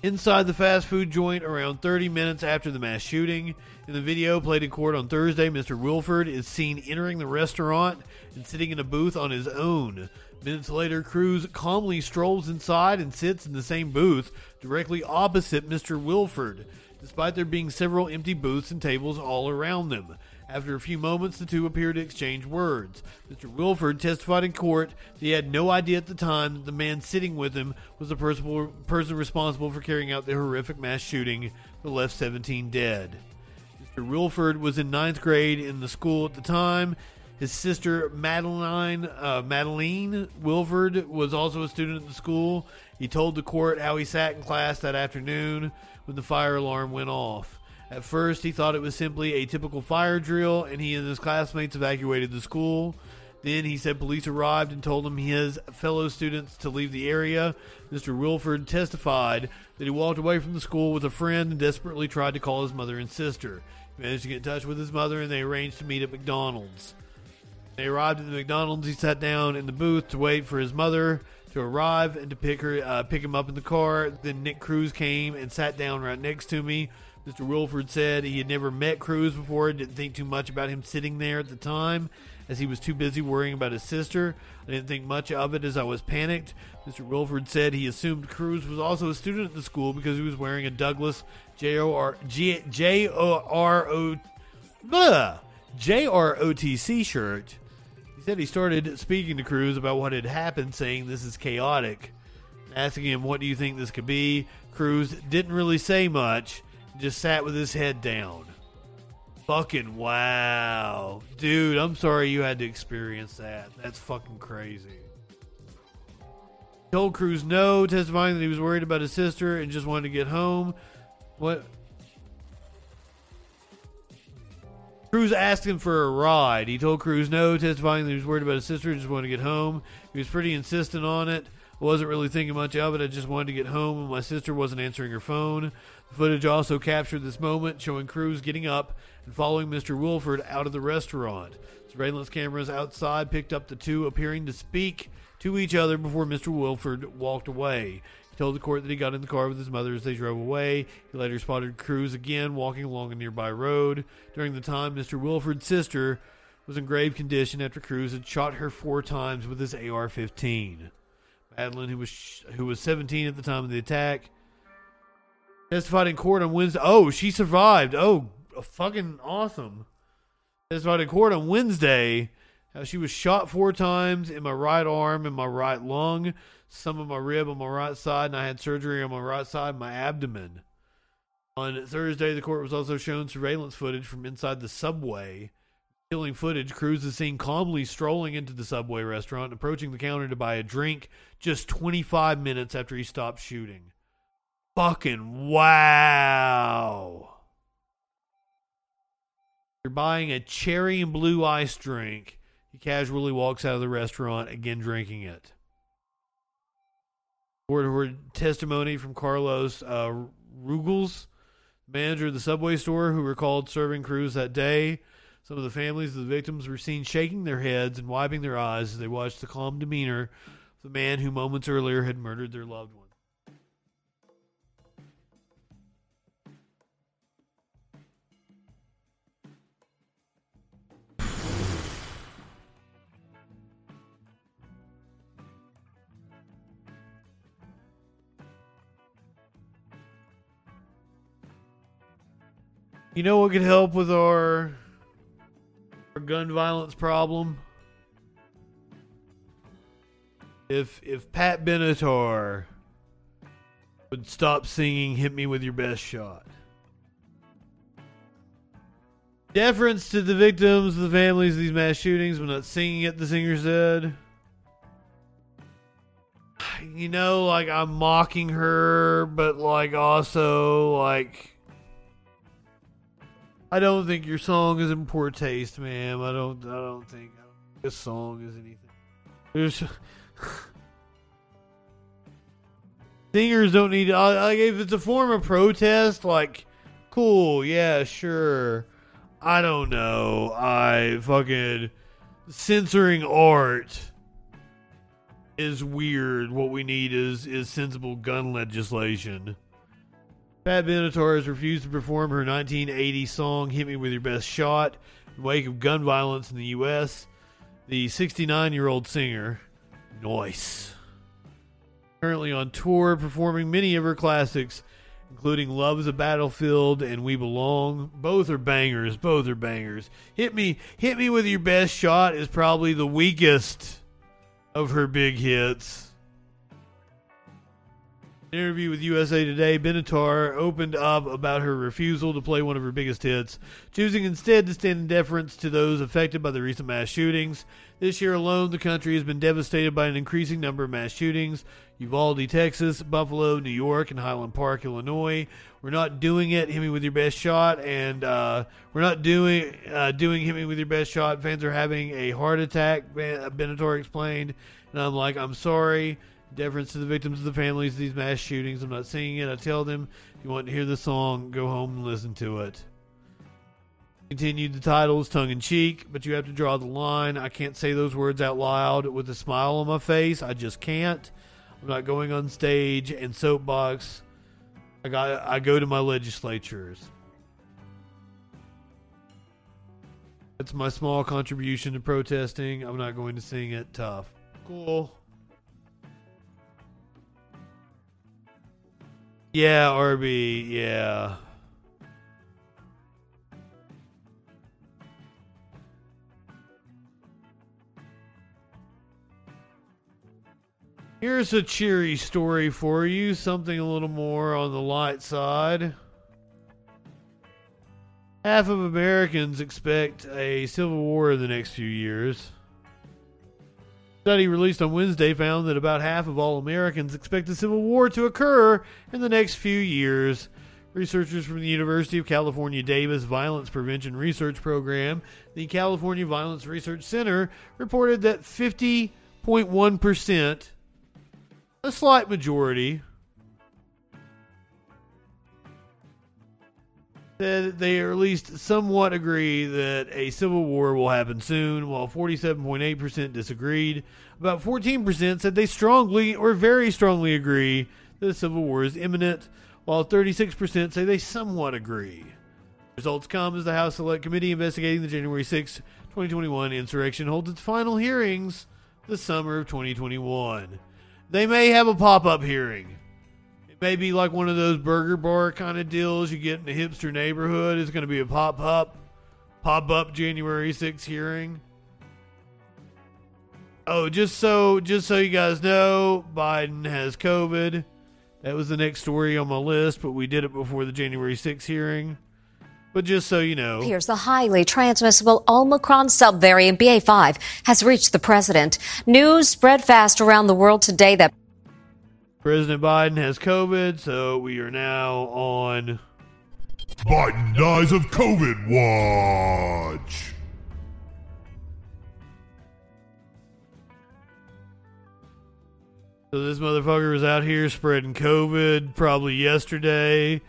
Inside the fast food joint around 30 minutes after the mass shooting. In the video played in court on Thursday, Mr. Wilford is seen entering the restaurant and sitting in a booth on his own. Minutes later, Cruz calmly strolls inside and sits in the same booth directly opposite Mr. Wilford, despite there being several empty booths and tables all around them. After a few moments, the two appear to exchange words. Mr. Wilford testified in court that he had no idea at the time that the man sitting with him was the person responsible for carrying out the horrific mass shooting that left 17 dead. Mr. Wilford was in ninth grade in the school at the time. His sister Madeline uh, Madeline Wilford was also a student at the school. He told the court how he sat in class that afternoon when the fire alarm went off. At first, he thought it was simply a typical fire drill, and he and his classmates evacuated the school. Then he said police arrived and told him his fellow students to leave the area. Mr. Wilford testified that he walked away from the school with a friend and desperately tried to call his mother and sister. He managed to get in touch with his mother and they arranged to meet at McDonald's. They arrived at the McDonald's. He sat down in the booth to wait for his mother to arrive and to pick her, uh, pick him up in the car. Then Nick Cruz came and sat down right next to me. Mr. Wilford said he had never met Cruz before, and didn't think too much about him sitting there at the time, as he was too busy worrying about his sister. I didn't think much of it as I was panicked. Mr. Wilford said he assumed Cruz was also a student at the school because he was wearing a Douglas J O R G J O R O J R O T C shirt. He said he started speaking to Cruz about what had happened, saying this is chaotic. Asking him, What do you think this could be? Cruz didn't really say much, just sat with his head down. Fucking wow. Dude, I'm sorry you had to experience that. That's fucking crazy. Told Cruz no, testifying that he was worried about his sister and just wanted to get home. What? Cruz asked him for a ride. He told Cruz no, testifying that he was worried about his sister, and just wanted to get home. He was pretty insistent on it. I wasn't really thinking much of it. I just wanted to get home, and my sister wasn't answering her phone. Footage also captured this moment, showing Cruz getting up and following Mr. Wilford out of the restaurant. Surveillance cameras outside picked up the two appearing to speak to each other before Mr. Wilford walked away. He told the court that he got in the car with his mother as they drove away. He later spotted Cruz again walking along a nearby road. During the time, Mr. Wilford's sister was in grave condition after Cruz had shot her four times with his AR-15. Madeline, who was who was 17 at the time of the attack, testified in court on Wednesday. Oh, she survived. Oh, fucking awesome. Testified in court on Wednesday how she was shot four times in my right arm and my right lung, some of my rib on my right side, and I had surgery on my right side, my abdomen. On Thursday, the court was also shown surveillance footage from inside the subway. Killing footage, Cruz is seen calmly strolling into the subway restaurant approaching the counter to buy a drink just 25 minutes after he stopped shooting. Fucking wow. You're buying a cherry and blue ice drink. He casually walks out of the restaurant, again drinking it. Word heard testimony from Carlos uh, Ruggles, manager of the Subway store, who recalled serving Cruz that day. Some of the families of the victims were seen shaking their heads and wiping their eyes as they watched the calm demeanor of the man who moments earlier had murdered their loved one. You know what could help with our, our gun violence problem? If if Pat Benatar would stop singing "Hit Me with Your Best Shot." Deference to the victims, the families of these mass shootings, but not singing it. The singer said. You know, like I'm mocking her, but like also like I don't think your song is in poor taste, ma'am. I don't. I don't think this song is anything. There's singers don't need. Like if it's a form of protest, like cool, yeah, sure. I don't know. I fucking censoring art is weird. What we need is is sensible gun legislation. Pat Benatar has refused to perform her 1980 song "Hit Me with Your Best Shot" in wake of gun violence in the U.S. The 69-year-old singer, Noyce, currently on tour performing many of her classics, including "Love Is a Battlefield" and "We Belong." Both are bangers. Both are bangers. "Hit Me, Hit Me with Your Best Shot" is probably the weakest of her big hits. An interview with USA Today, Benatar opened up about her refusal to play one of her biggest hits, choosing instead to stand in deference to those affected by the recent mass shootings. This year alone, the country has been devastated by an increasing number of mass shootings. Uvalde, Texas, Buffalo, New York, and Highland Park, Illinois. We're not doing it. Hit me with your best shot, and uh, we're not doing uh, doing hit me with your best shot. Fans are having a heart attack. Benatar explained, and I'm like, I'm sorry deference to the victims of the families of these mass shootings. I'm not singing it. I tell them, if you want to hear the song, go home and listen to it. Continued the titles tongue in cheek, but you have to draw the line. I can't say those words out loud with a smile on my face. I just can't. I'm not going on stage and soapbox. I got I go to my legislatures. That's my small contribution to protesting. I'm not going to sing it tough. Cool. Yeah, RB, yeah. Here's a cheery story for you, something a little more on the light side. Half of Americans expect a civil war in the next few years study released on Wednesday found that about half of all Americans expect a civil war to occur in the next few years. Researchers from the University of California Davis Violence Prevention Research Program, the California Violence Research Center, reported that 50.1%, a slight majority, said they at least somewhat agree that a civil war will happen soon, while 47.8% disagreed. About 14% said they strongly or very strongly agree that a civil war is imminent, while 36% say they somewhat agree. Results come as the House Select Committee investigating the January 6, 2021 insurrection holds its final hearings the summer of 2021. They may have a pop up hearing. It may be like one of those burger bar kind of deals you get in a hipster neighborhood. It's going to be a pop up, pop up January 6th hearing. Oh, just so just so you guys know, Biden has COVID. That was the next story on my list, but we did it before the January 6th hearing. But just so you know, Here's the highly transmissible Omicron subvariant BA5 has reached the president. News spread fast around the world today that President Biden has COVID, so we are now on Biden dies of COVID watch. So this motherfucker was out here spreading COVID probably yesterday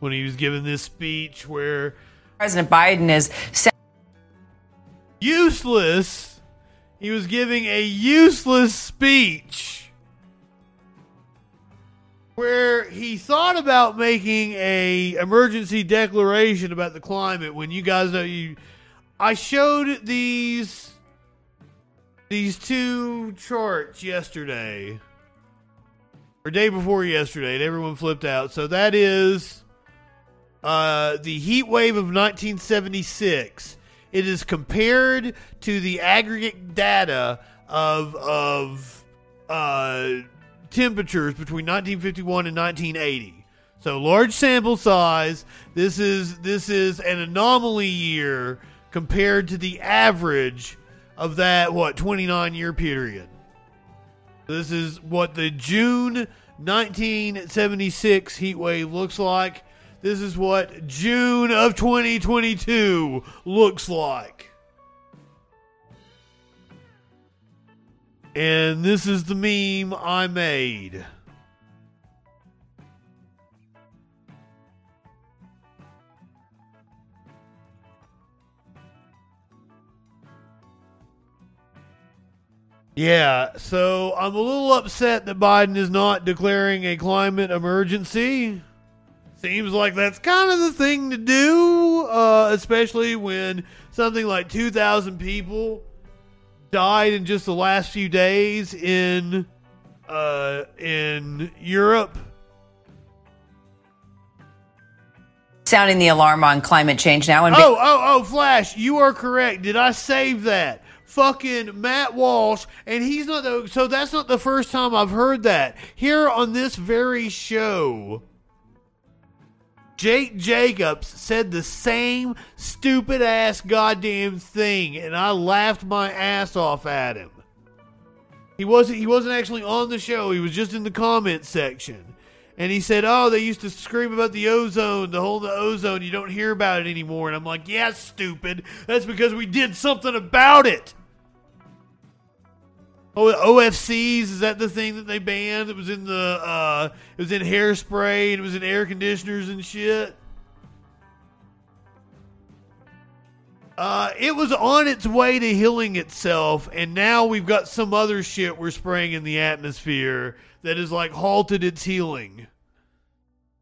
when he was giving this speech where President Biden is useless. He was giving a useless speech where he thought about making a emergency declaration about the climate when you guys know you I showed these these two charts yesterday or day before yesterday and everyone flipped out. So that is uh, the heat wave of 1976. It is compared to the aggregate data of of uh, temperatures between 1951 and 1980. So large sample size. This is this is an anomaly year compared to the average of that what 29 year period. This is what the June 1976 heat wave looks like. This is what June of 2022 looks like. And this is the meme I made. Yeah, so I'm a little upset that Biden is not declaring a climate emergency. Seems like that's kind of the thing to do, uh, especially when something like 2,000 people died in just the last few days in uh, in Europe. sounding the alarm on climate change now. And Oh, oh, oh, Flash, you are correct. Did I save that? Fucking Matt Walsh, and he's not the. So that's not the first time I've heard that. Here on this very show, Jake Jacobs said the same stupid ass goddamn thing, and I laughed my ass off at him. He wasn't. He wasn't actually on the show. He was just in the comment section. And he said, "Oh, they used to scream about the ozone, the hole in the ozone. You don't hear about it anymore." And I'm like, "Yeah, stupid. That's because we did something about it." Oh, OFCs is that the thing that they banned? It was in the uh, it was in hairspray and it was in air conditioners and shit. Uh, it was on its way to healing itself, and now we've got some other shit we're spraying in the atmosphere that has like halted its healing.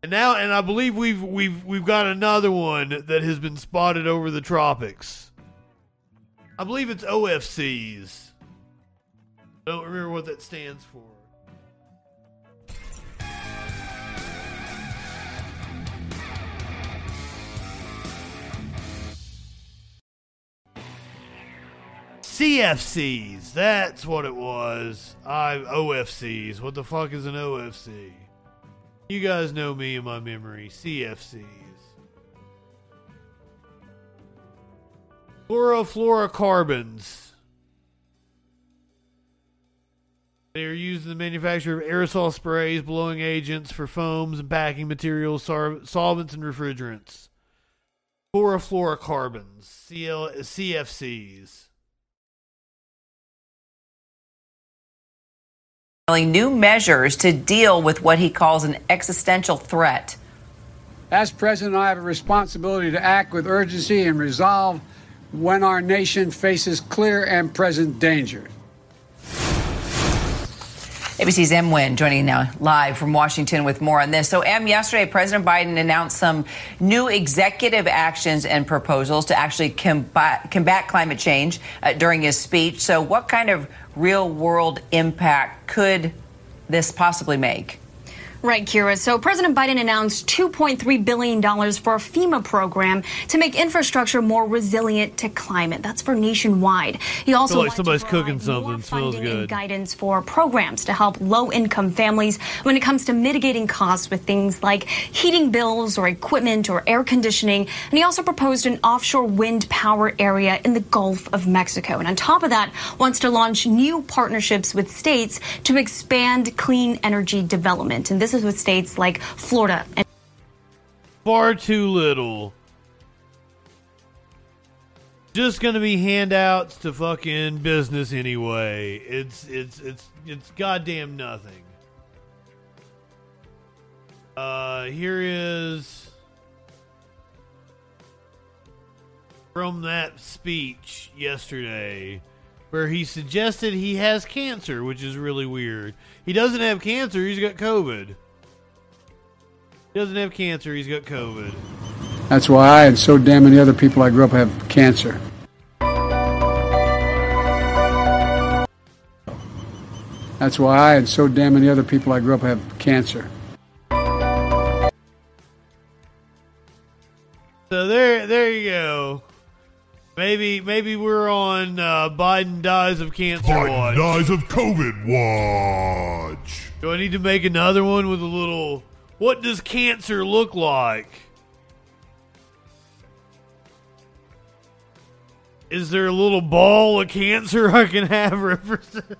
And now, and I believe we've we've we've got another one that has been spotted over the tropics. I believe it's OFCs. I don't remember what that stands for. CFCs. That's what it was. I OFCs. What the fuck is an OFC? You guys know me and my memory. CFCs. Chlorofluorocarbons. They are used in the manufacture of aerosol sprays, blowing agents for foams and packing materials, sol- solvents, and refrigerants. Chlorofluorocarbons, CL- CFCs. New measures to deal with what he calls an existential threat. As president, I have a responsibility to act with urgency and resolve when our nation faces clear and present danger. ABC's Em Nguyen joining now live from Washington with more on this. So, Em, yesterday, President Biden announced some new executive actions and proposals to actually combat, combat climate change uh, during his speech. So, what kind of real world impact could this possibly make? Right, Kyra. So President Biden announced $2.3 billion for a FEMA program to make infrastructure more resilient to climate. That's for nationwide. He also like somebody's cooking something. Smells good. guidance for programs to help low-income families when it comes to mitigating costs with things like heating bills or equipment or air conditioning. And he also proposed an offshore wind power area in the Gulf of Mexico. And on top of that, wants to launch new partnerships with states to expand clean energy development. And this is with states like Florida and Far too little. Just gonna be handouts to fucking business anyway. It's it's it's it's goddamn nothing. Uh, here is from that speech yesterday where he suggested he has cancer, which is really weird. He doesn't have cancer, he's got COVID. He doesn't have cancer, he's got COVID. That's why I and so damn many other people I grew up have cancer. That's why I and so damn many other people I grew up have cancer. So there, there you go. Maybe, maybe we're on uh, Biden dies of cancer Biden watch. dies of COVID watch. Do I need to make another one with a little? What does cancer look like? Is there a little ball of cancer I can have represent?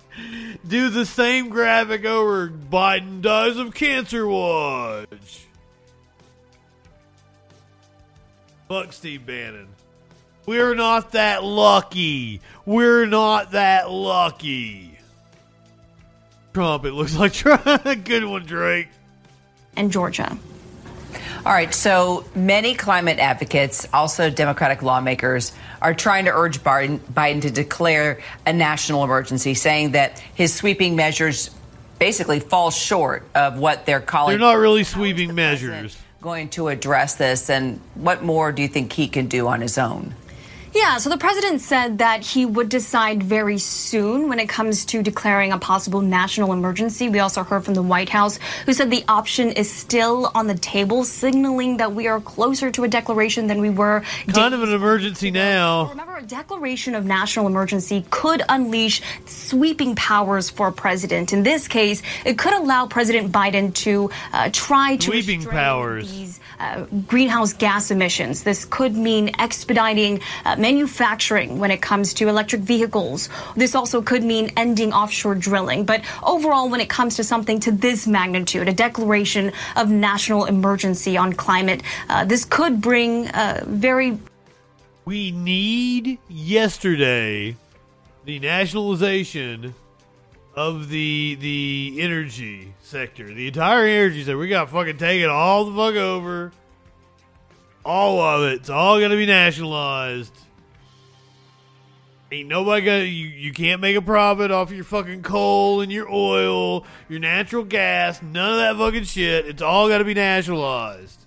Do the same graphic over Biden dies of cancer watch. Fuck Steve Bannon. We're not that lucky. We're not that lucky. Trump, it looks like. Good one, Drake. And Georgia. All right, so many climate advocates, also Democratic lawmakers, are trying to urge Biden, Biden to declare a national emergency, saying that his sweeping measures basically fall short of what they're calling. They're not really sweeping measures. Going to address this, and what more do you think he can do on his own? Yeah, so the president said that he would decide very soon when it comes to declaring a possible national emergency. We also heard from the White House, who said the option is still on the table, signaling that we are closer to a declaration than we were. Kind of an emergency now. Remember, a declaration of national emergency could unleash sweeping powers for a president. In this case, it could allow President Biden to uh, try to Sweeping powers. these uh, greenhouse gas emissions. This could mean expediting uh, manufacturing when it comes to electric vehicles. This also could mean ending offshore drilling. But overall, when it comes to something to this magnitude, a declaration of national emergency on climate, uh, this could bring uh, very We need yesterday the nationalization of the the energy sector, the entire energy sector. We got to fucking take it all the fuck over. All of it. It's all gonna be nationalized. Ain't nobody gonna you, you can't make a profit off your fucking coal and your oil, your natural gas, none of that fucking shit. It's all gotta be nationalized.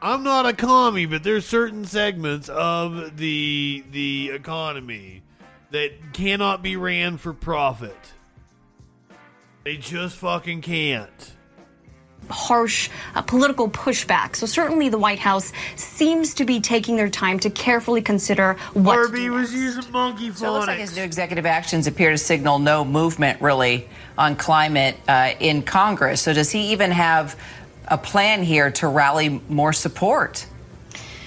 I'm not a commie, but there's certain segments of the the economy that cannot be ran for profit. They just fucking can't. harsh uh, political pushback. So certainly the White House seems to be taking their time to carefully consider what to Barbie was using monkey So it looks like his new executive actions appear to signal no movement really on climate uh, in Congress. So does he even have a plan here to rally more support?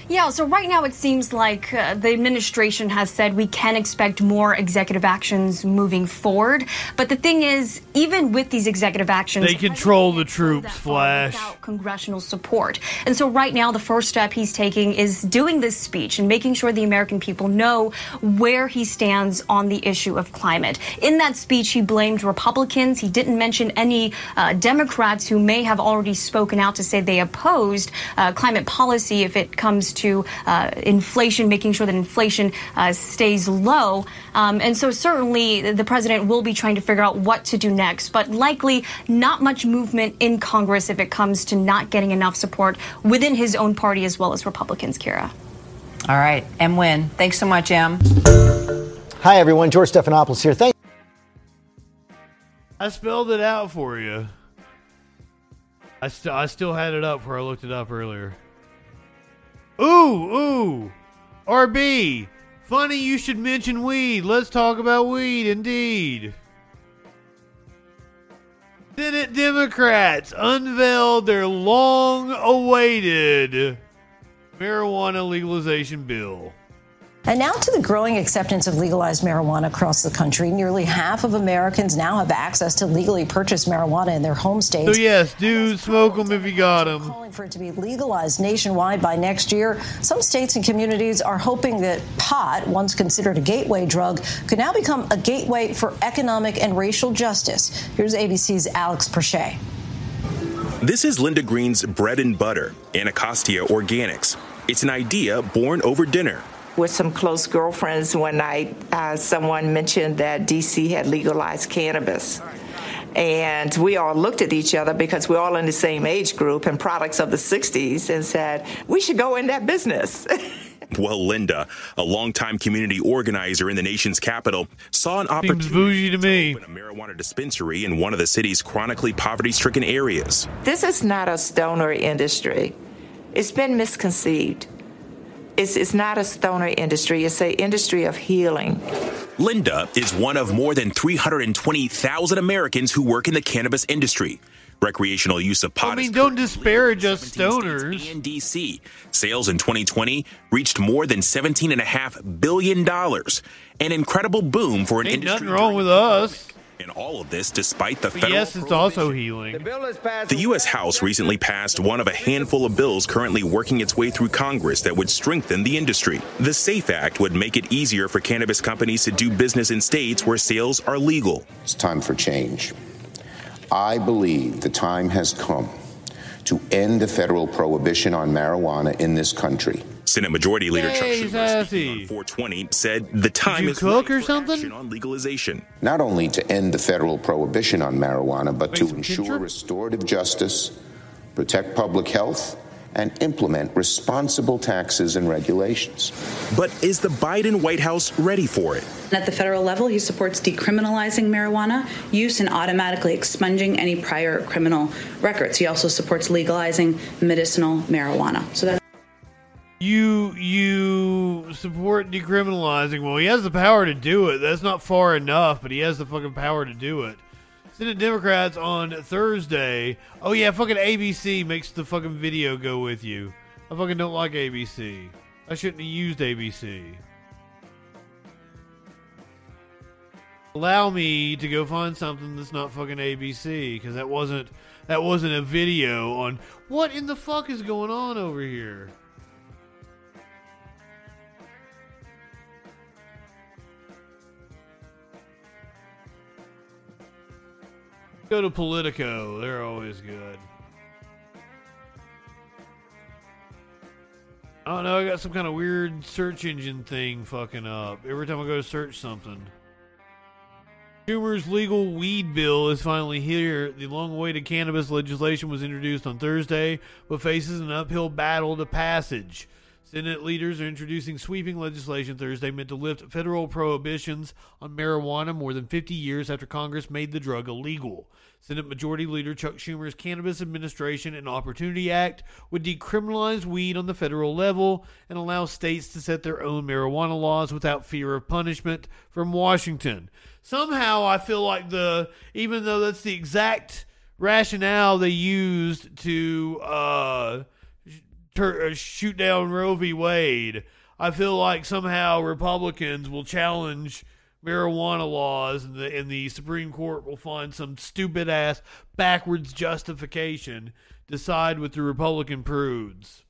Yeah, so right now it seems like uh, the administration has said we can expect more executive actions moving forward. But the thing is, even with these executive actions, They control the troops, Flash. without congressional support. And so right now, the first step he's taking is doing this speech and making sure the American people know where he stands on the issue of climate. In that speech, he blamed Republicans. He didn't mention any uh, Democrats who may have already spoken out to say they opposed uh, climate policy if it comes to uh, inflation, making sure that inflation uh, stays low. Um, and so certainly the president will be trying to figure out what to do next, but likely not much movement in Congress if it comes to not getting enough support within his own party as well as Republicans, Kyra. All right, Em Nguyen. Thanks so much, Em. Hi, everyone. George Stephanopoulos here. Thank I spelled it out for you. I still I still had it up where I looked it up earlier. Ooh, ooh. RB. Funny you should mention weed. Let's talk about weed indeed. Senate Democrats unveiled their long awaited marijuana legalization bill. And now to the growing acceptance of legalized marijuana across the country. Nearly half of Americans now have access to legally purchased marijuana in their home states. So yes, dude, smoke them if you got them. Calling for it to be legalized nationwide by next year. Some states and communities are hoping that pot, once considered a gateway drug, could now become a gateway for economic and racial justice. Here's ABC's Alex Perche. This is Linda Green's bread and butter, Anacostia Organics. It's an idea born over dinner. With some close girlfriends one night, uh, someone mentioned that DC had legalized cannabis. And we all looked at each other because we're all in the same age group and products of the 60s and said, we should go in that business. Well, Linda, a longtime community organizer in the nation's capital, saw an opportunity Seems bougie to me. open a marijuana dispensary in one of the city's chronically poverty-stricken areas. this is not a stoner industry. It's been misconceived. It's, it's not a stoner industry, it's an industry of healing. Linda is one of more than 320,000 Americans who work in the cannabis industry. Recreational use of pot I mean, is don't disparage us stoners. in DC. Sales in 2020 reached more than $17.5 billion. An incredible boom for an Ain't industry. nothing wrong with us. And all of this despite the federal yes, it's also healing. The U.S. House recently passed one of a handful of bills currently working its way through Congress that would strengthen the industry. The SAFE Act would make it easier for cannabis companies to do business in states where sales are legal. It's time for change. I believe the time has come to end the federal prohibition on marijuana in this country. Senate Majority Leader Chuck Schumer on 420 said the time you is cook right or for something? action on legalization. Not only to end the federal prohibition on marijuana, but to ensure ketchup? restorative justice, protect public health, and implement responsible taxes and regulations. But is the Biden White House ready for it? At the federal level, he supports decriminalizing marijuana use and automatically expunging any prior criminal records. He also supports legalizing medicinal marijuana. So that's You you support decriminalizing. Well, he has the power to do it. That's not far enough, but he has the fucking power to do it. Senate Democrats on Thursday. Oh yeah, fucking ABC makes the fucking video go with you. I fucking don't like ABC. I shouldn't have used ABC. Allow me to go find something that's not fucking ABC because that wasn't that wasn't a video on what in the fuck is going on over here. Go to Politico. They're always good. I don't know. I got some kind of weird search engine thing fucking up every time I go to search something. Schumer's legal weed bill is finally here. The long awaited cannabis legislation was introduced on Thursday, but faces an uphill battle to passage. Senate leaders are introducing sweeping legislation Thursday meant to lift federal prohibitions on marijuana more than 50 years after Congress made the drug illegal. Senate Majority Leader Chuck Schumer's Cannabis Administration and Opportunity Act would decriminalize weed on the federal level and allow states to set their own marijuana laws without fear of punishment from Washington. Somehow I feel like the even though that's the exact rationale they used to uh uh, shoot down Roe v. Wade, I feel like somehow Republicans will challenge marijuana laws and the, and the Supreme Court will find some stupid ass backwards justification to side with the Republican prudes.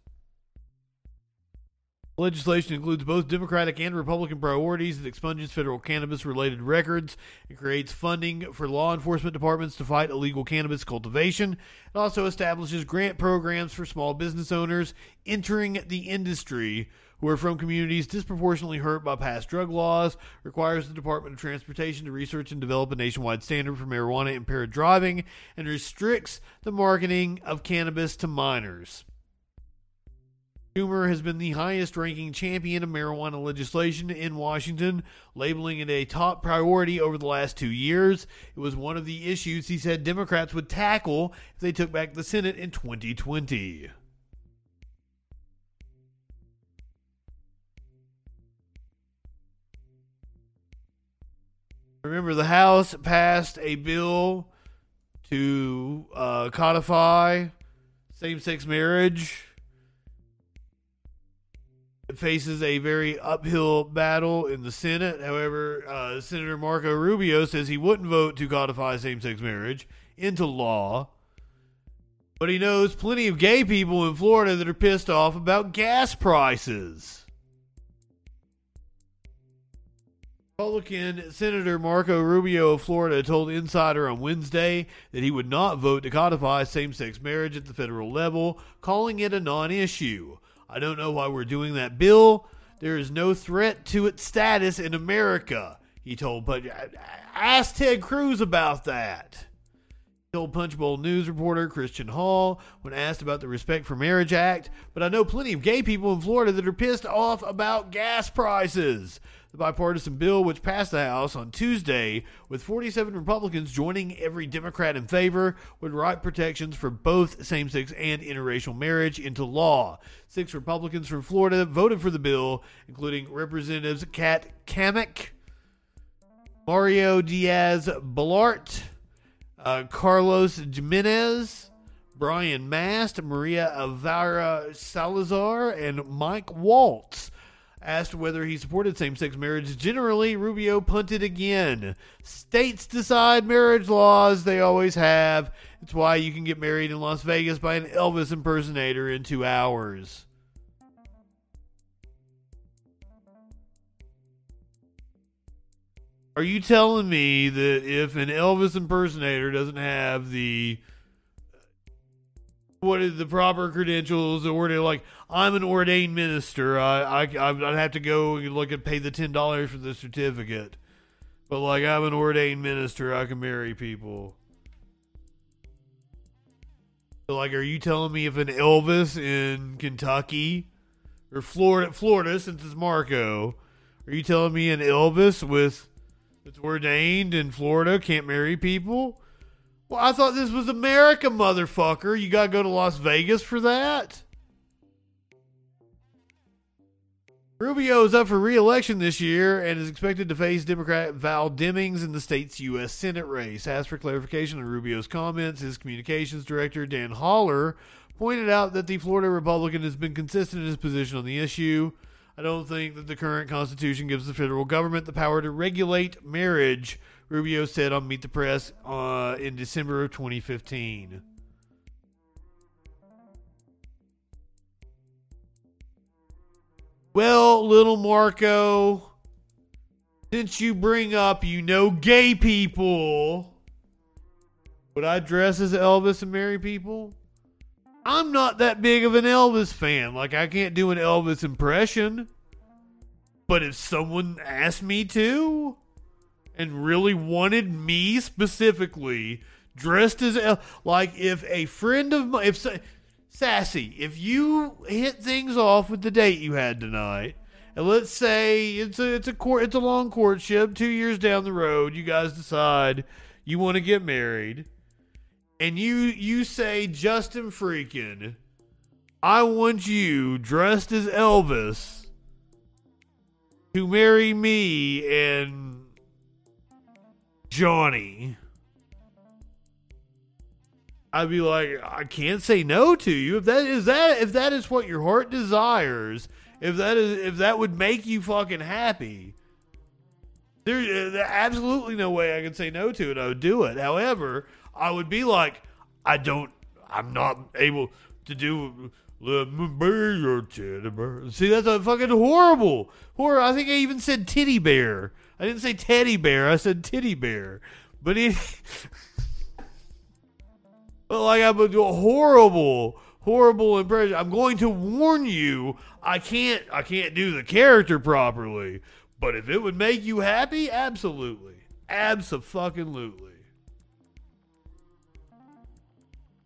Legislation includes both Democratic and Republican priorities. It expunges federal cannabis related records and creates funding for law enforcement departments to fight illegal cannabis cultivation. It also establishes grant programs for small business owners entering the industry who are from communities disproportionately hurt by past drug laws, requires the Department of Transportation to research and develop a nationwide standard for marijuana impaired driving, and restricts the marketing of cannabis to minors. Schumer has been the highest ranking champion of marijuana legislation in Washington, labeling it a top priority over the last two years. It was one of the issues he said Democrats would tackle if they took back the Senate in 2020. Remember, the House passed a bill to uh, codify same sex marriage. Faces a very uphill battle in the Senate. However, uh, Senator Marco Rubio says he wouldn't vote to codify same sex marriage into law. But he knows plenty of gay people in Florida that are pissed off about gas prices. Republican Senator Marco Rubio of Florida told Insider on Wednesday that he would not vote to codify same sex marriage at the federal level, calling it a non issue. I don't know why we're doing that bill. There is no threat to its status in America, he told. But uh, ask Ted Cruz about that. He told Punchbowl News reporter Christian Hall when asked about the Respect for Marriage Act. But I know plenty of gay people in Florida that are pissed off about gas prices. The bipartisan bill, which passed the House on Tuesday, with 47 Republicans joining every Democrat in favor, would write protections for both same sex and interracial marriage into law. Six Republicans from Florida voted for the bill, including Representatives Kat Cammack, Mario Diaz Balart, uh, Carlos Gimenez, Brian Mast, Maria Elvira Salazar, and Mike Waltz. Asked whether he supported same sex marriage generally, Rubio punted again. States decide marriage laws, they always have. It's why you can get married in Las Vegas by an Elvis impersonator in two hours. Are you telling me that if an Elvis impersonator doesn't have the what is the proper credentials or they're like I'm an ordained minister. I I I'd have to go and look and pay the ten dollars for the certificate. But like I'm an ordained minister, I can marry people. So like, are you telling me if an Elvis in Kentucky or Florida, Florida, since it's Marco, are you telling me an Elvis with that's ordained in Florida can't marry people? Well, I thought this was America, motherfucker. You got to go to Las Vegas for that? Rubio is up for re-election this year and is expected to face Democrat Val Demings in the state's U.S. Senate race. Asked for clarification on Rubio's comments, his communications director Dan Holler pointed out that the Florida Republican has been consistent in his position on the issue. I don't think that the current Constitution gives the federal government the power to regulate marriage, Rubio said on Meet the Press uh, in December of 2015. Well, little Marco, since you bring up you know gay people, would I dress as Elvis and marry people? I'm not that big of an Elvis fan. Like, I can't do an Elvis impression. But if someone asked me to and really wanted me specifically dressed as like if a friend of mine, if Sassy, if you hit things off with the date you had tonight, and let's say it's a it's a court it's a long courtship, two years down the road, you guys decide you want to get married, and you you say Justin freaking, I want you dressed as Elvis to marry me and Johnny. I'd be like, I can't say no to you if that is that if that is what your heart desires. If that is if that would make you fucking happy, there's absolutely no way I could say no to it. I would do it. However, I would be like, I don't. I'm not able to do. Let me be your teddy bear. See, that's a fucking horrible. Horror. I think I even said titty bear. I didn't say teddy bear. I said titty bear. But it. but like I'm a horrible, horrible impression. I'm going to warn you. I can't. I can't do the character properly. But if it would make you happy, absolutely, absolutely.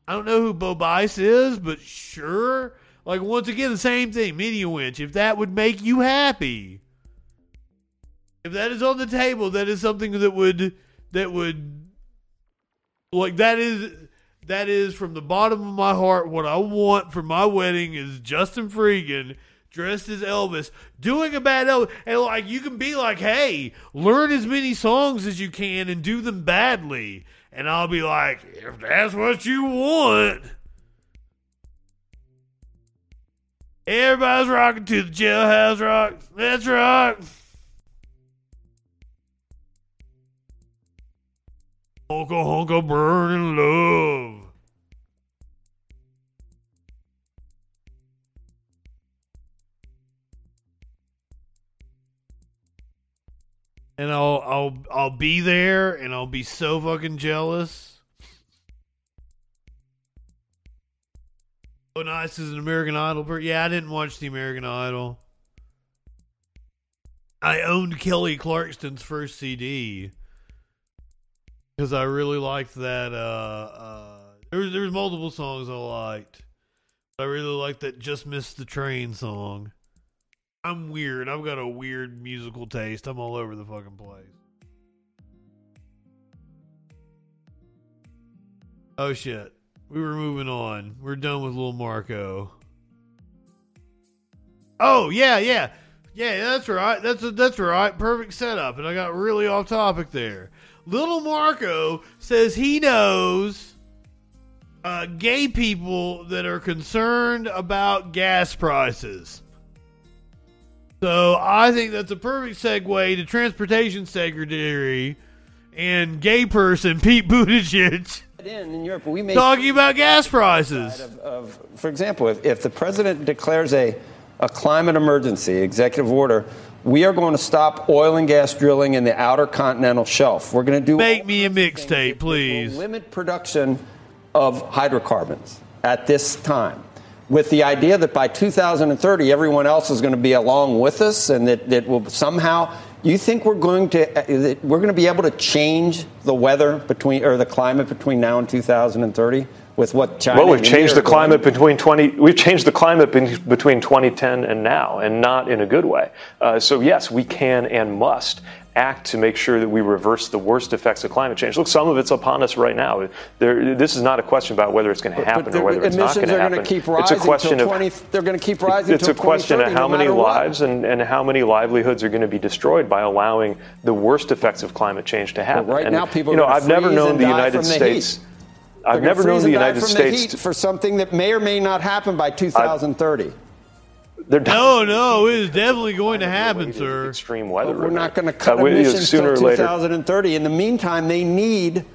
I don't know who Bo Bice is, but sure. Like once again, the same thing. Media winch. If that would make you happy, if that is on the table, that is something that would that would like that is that is from the bottom of my heart what I want for my wedding is Justin Freegan dressed as Elvis doing a bad Elvis. And like you can be like hey learn as many songs as you can and do them badly. And I'll be like if that's what you want. Everybody's rocking to the jailhouse rock let's rock Honka honka burning love. And I'll I'll I'll be there and I'll be so fucking jealous. Oh nice is an American Idol per yeah, I didn't watch the American Idol. I owned Kelly Clarkson's first CD because I really liked that. Uh, uh, there was there was multiple songs I liked. I really liked that "Just Missed the Train" song. I'm weird. I've got a weird musical taste. I'm all over the fucking place. Oh shit. We were moving on. We're done with little Marco. Oh yeah, yeah. Yeah, that's right. That's a, that's right. Perfect setup. And I got really off topic there. Little Marco says he knows uh, gay people that are concerned about gas prices. So I think that's a perfect segue to transportation secretary and gay person Pete Buttigieg in, in Europe, we talking about gas prices. Of, of, for example, if, if the president declares a, a climate emergency, executive order, we are going to stop oil and gas drilling in the outer continental shelf. We're going to do make me a mixtape, please. Limit production of hydrocarbons at this time, with the idea that by 2030 everyone else is going to be along with us, and that that will somehow. You think we're going to we're going to be able to change the weather between or the climate between now and 2030? With what China. Well, we've changed the climate between 20. We've changed the climate between 2010 and now, and not in a good way. Uh, so yes, we can and must act to make sure that we reverse the worst effects of climate change. Look, some of it's upon us right now. There, this is not a question about whether it's going to happen but or whether it's not going to happen. Keep rising it's a question of 20, they're going to keep rising. It's a question of how no many lives and, and how many livelihoods are going to be destroyed by allowing the worst effects of climate change to happen. Well, right and, now, people you know, are I've never known the United the States. Heat. I've never known the United from States the heat for something that may or may not happen by 2030. They're no, no, it is definitely going to happen, sir. Extreme weather. But we're not going to cut Uh, emissions sooner until or later. 2030. In the meantime, they need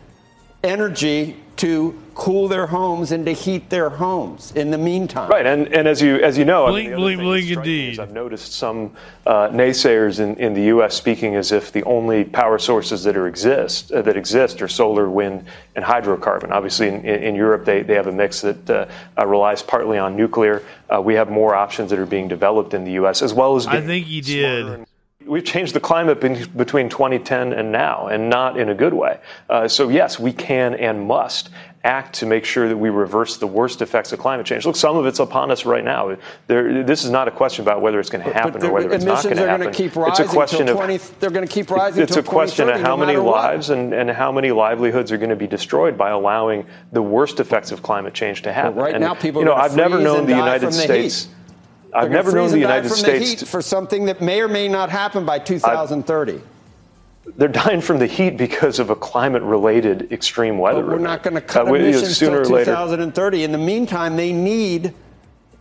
energy to cool their homes and to heat their homes. In the meantime, Right, and, and as you as you know, I mean, blink, blink, indeed. I've noticed some uh, naysayers in, in the U.S. speaking as if the only power sources that are exist uh, that exist are solar, wind, and hydrocarbon. Obviously, in, in Europe, they, they have a mix that uh, uh, relies partly on nuclear. Uh, we have more options that are being developed in the U.S. as well as. I think he did. We've changed the climate be- between 2010 and now, and not in a good way. Uh, so, yes, we can and must act to make sure that we reverse the worst effects of climate change. Look, some of it's upon us right now. There, this is not a question about whether it's going to happen or whether it's not going to happen. keep it's a question till of They're going to keep rising. it's a question of how no many lives and, and how many livelihoods are going to be destroyed by allowing the worst effects of climate change to happen. right And, now, people you know, are I've never known the United the States. heat. I've never known the United from States. the heat for something that may or may not happen by 2030. they're dying from the heat because of a climate-related extreme weather. But we're not going to cut Uh, we- you know, emissions sooner until or later. 2030. In the meantime, they need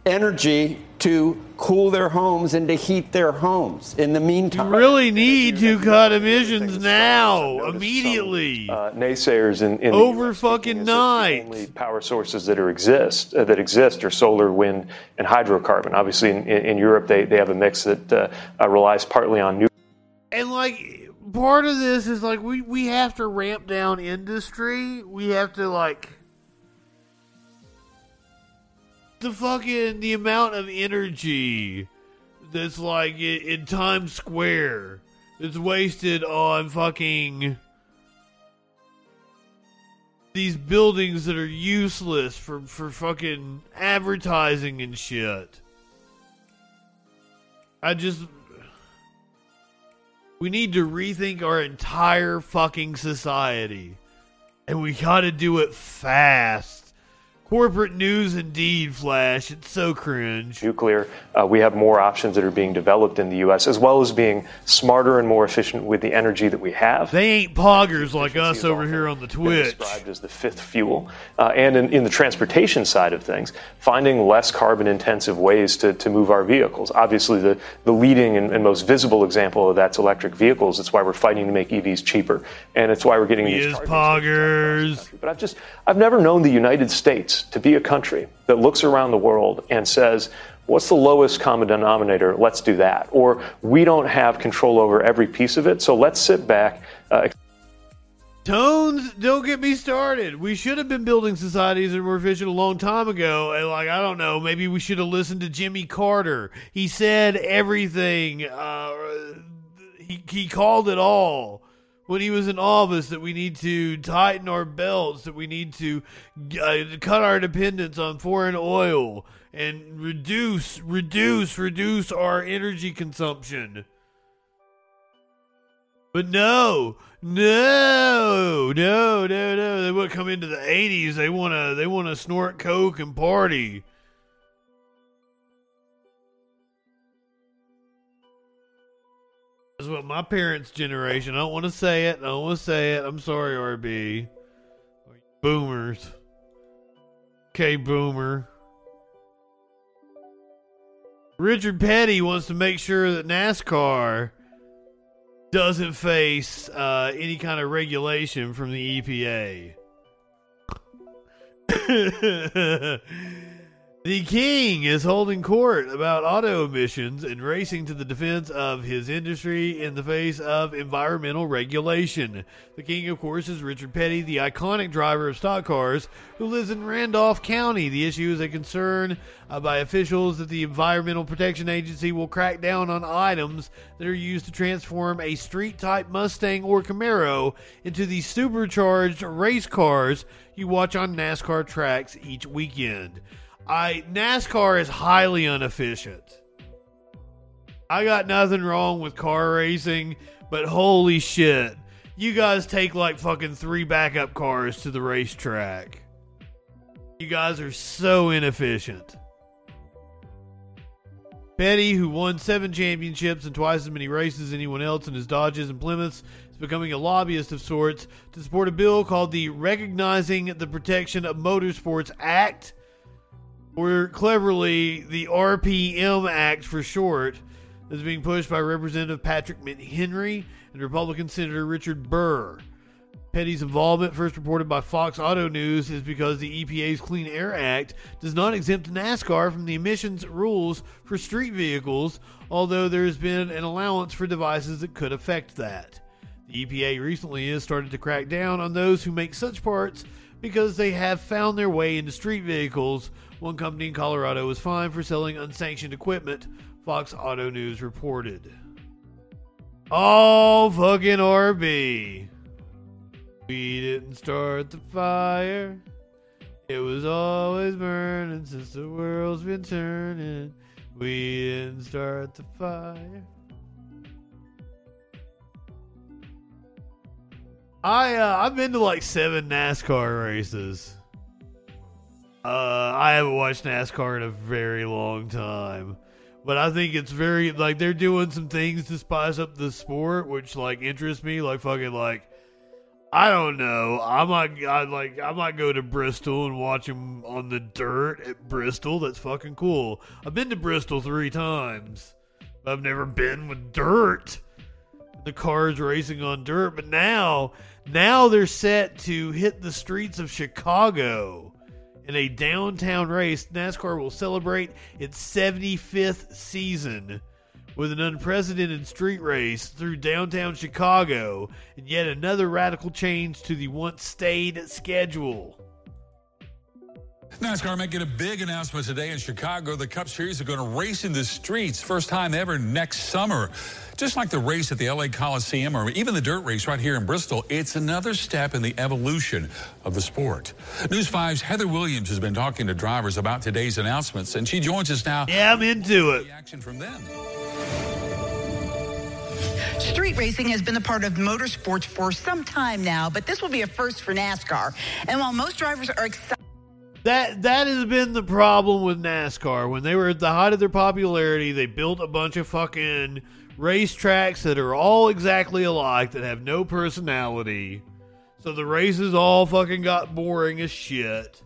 energy to cool their homes and to heat their homes. In the meantime, You really need to cut emissions now, immediately. uh, naysayers in, in the Over fucking night. only power sources that are exist uh, that exist are solar, wind, and hydrocarbon. Obviously, in, in, in Europe, they, they have a mix that uh, uh, relies partly on new. And like part of this is like we we have to ramp down industry. We have to like the fucking the amount of energy that's like in, in Times Square that's wasted on fucking these buildings that are useless for for fucking advertising and shit. I just we need to rethink our entire fucking society. And we gotta do it fast. Corporate news indeed, Flash. It's so cringe. nuclear. Uh, we have more options that are being developed in the U.S., as well as being smarter and more efficient with the energy that we have. They ain't poggers like us over here on the Twitch. described as the fifth fuel. Uh, and in, in the transportation side of things, finding less carbon intensive ways to, to move our vehicles. Obviously, the, the leading and, and most visible example of that's electric vehicles. That's why we're fighting to make EVs cheaper. And it's why we're getting We these is poggers. but I've just I've never known the United States to be a country that looks around the world and says, "What's the lowest common denominator? Let's do that." Or we don't have control over every piece of it, so let's sit back. Uh, Tones, don't get me started. We should have been building societies were efficient a long time ago. And like, I don't know, maybe we should have listened to Jimmy Carter. He said everything. Uh, he, he called it all when he was in office that we need to tighten our belts, that we need to uh, cut our dependence on foreign oil and reduce, reduce, reduce our energy consumption. But no, no, no, no, no. They want to come into the '80s. They want to. They want to snort coke and party. That's what my parents' generation. I don't want to say it. I don't want to say it. I'm sorry, RB. Boomers. K Boomer. Richard Petty wants to make sure that NASCAR doesn't face uh, any kind of regulation from the EPA. the king is holding court about auto emissions and racing to the defense of his industry in the face of environmental regulation. The king, of course, is Richard Petty, the iconic driver of stock cars who lives in Randolph County. The issue is a concern uh, by officials that the Environmental Protection Agency will crack down on items that are used to transform a street type Mustang or Camaro into the supercharged race cars you watch on NASCAR tracks each weekend. I NASCAR is highly inefficient. I got nothing wrong with car racing, but holy shit. You guys take like fucking three backup cars to the racetrack. You guys are so inefficient. Petty, who won seven championships and twice as many races as anyone else in his Dodges and Plymouths, is becoming a lobbyist of sorts to support a bill called the Recognizing the Protection of Motorsports Act, or cleverly, the RPM Act for short, that's being pushed by Representative Patrick McHenry and Republican Senator Richard Burr. Petty's involvement, first reported by Fox Auto News, is because the EPA's Clean Air Act does not exempt NASCAR from the emissions rules for street vehicles, although there has been an allowance for devices that could affect that. The EPA recently has started to crack down on those who make such parts because they have found their way into street vehicles. One company in Colorado was fined for selling unsanctioned equipment, Fox Auto News reported. Oh, fucking RB. We didn't start the fire. It was always burning since the world's been turning. We didn't start the fire. I uh, I've been to like seven NASCAR races. Uh, I haven't watched NASCAR in a very long time. But I think it's very like they're doing some things to spice up the sport, which like interests me. Like fucking like I don't know. I might I like I might go to Bristol and watch them on the dirt at Bristol. That's fucking cool. I've been to Bristol three times. But I've never been with dirt. The cars racing on dirt, but now now they're set to hit the streets of Chicago in a downtown race. NASCAR will celebrate its 75th season with an unprecedented street race through downtown Chicago and yet another radical change to the once staid schedule. NASCAR making a big announcement today in Chicago. The Cup Series are going to race in the streets, first time ever next summer. Just like the race at the LA Coliseum or even the dirt race right here in Bristol, it's another step in the evolution of the sport. News 5's Heather Williams has been talking to drivers about today's announcements, and she joins us now. Yeah, I'm into it. Action from them. Street racing has been a part of motorsports for some time now, but this will be a first for NASCAR. And while most drivers are excited, That that has been the problem with NASCAR. When they were at the height of their popularity, they built a bunch of fucking racetracks that are all exactly alike that have no personality. So the races all fucking got boring as shit.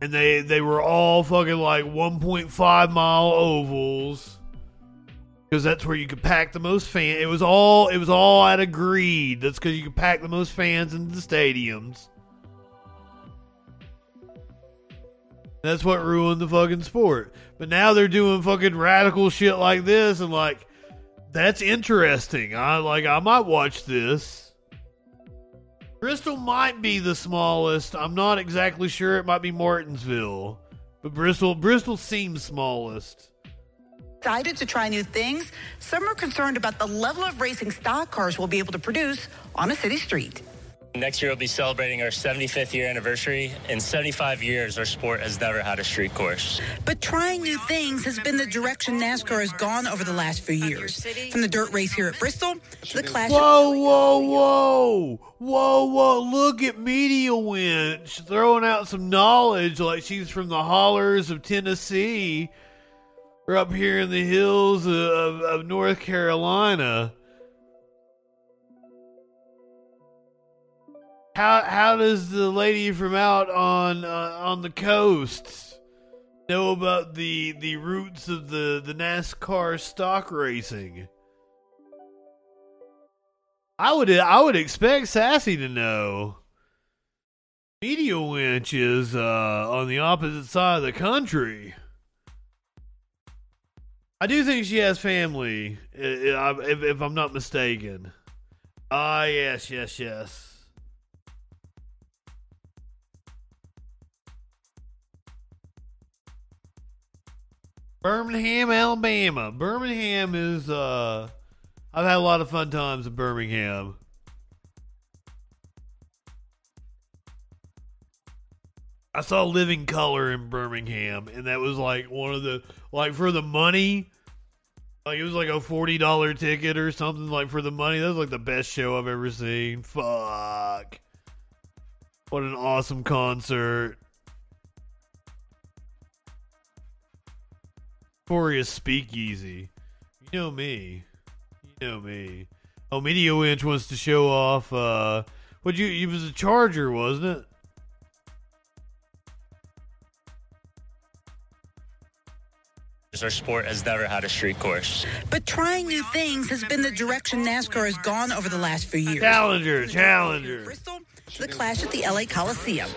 And they they were all fucking like 1.5 mile ovals. Because that's where you could pack the most fans. It was all it was all out of greed. That's because you could pack the most fans into the stadiums. That's what ruined the fucking sport. But now they're doing fucking radical shit like this, and like, that's interesting. I like, I might watch this. Bristol might be the smallest. I'm not exactly sure. It might be Martinsville, but Bristol, Bristol seems smallest. excited to try new things, some are concerned about the level of racing stock cars will be able to produce on a city street. Next year, we'll be celebrating our 75th year anniversary. In 75 years, our sport has never had a street course. But trying new things has been the direction NASCAR has gone over the last few years. From the dirt race here at Bristol to the clash. Whoa, whoa, whoa, whoa, whoa! Look at Media Winch throwing out some knowledge, like she's from the hollers of Tennessee, or up here in the hills of, of, of North Carolina. How how does the lady from out on uh, on the coast know about the the roots of the the NASCAR stock racing? I would I would expect Sassy to know. Media Winch is uh, on the opposite side of the country. I do think she has family, if, if I'm not mistaken. Ah, yes, yes, yes. Birmingham, Alabama. Birmingham is uh I've had a lot of fun times in Birmingham. I saw Living Colour in Birmingham and that was like one of the like for the money like it was like a forty dollar ticket or something like for the money. That was like the best show I've ever seen. Fuck. What an awesome concert. Victoria's Speakeasy. You know me. You know me. Oh, Media Winch wants to show off. Uh, what you? It was a Charger, wasn't it? Our sport has never had a street course. But trying new things has been the direction NASCAR has gone over the last few years. Challenger, Challenger. Bristol to the clash at the LA Coliseum.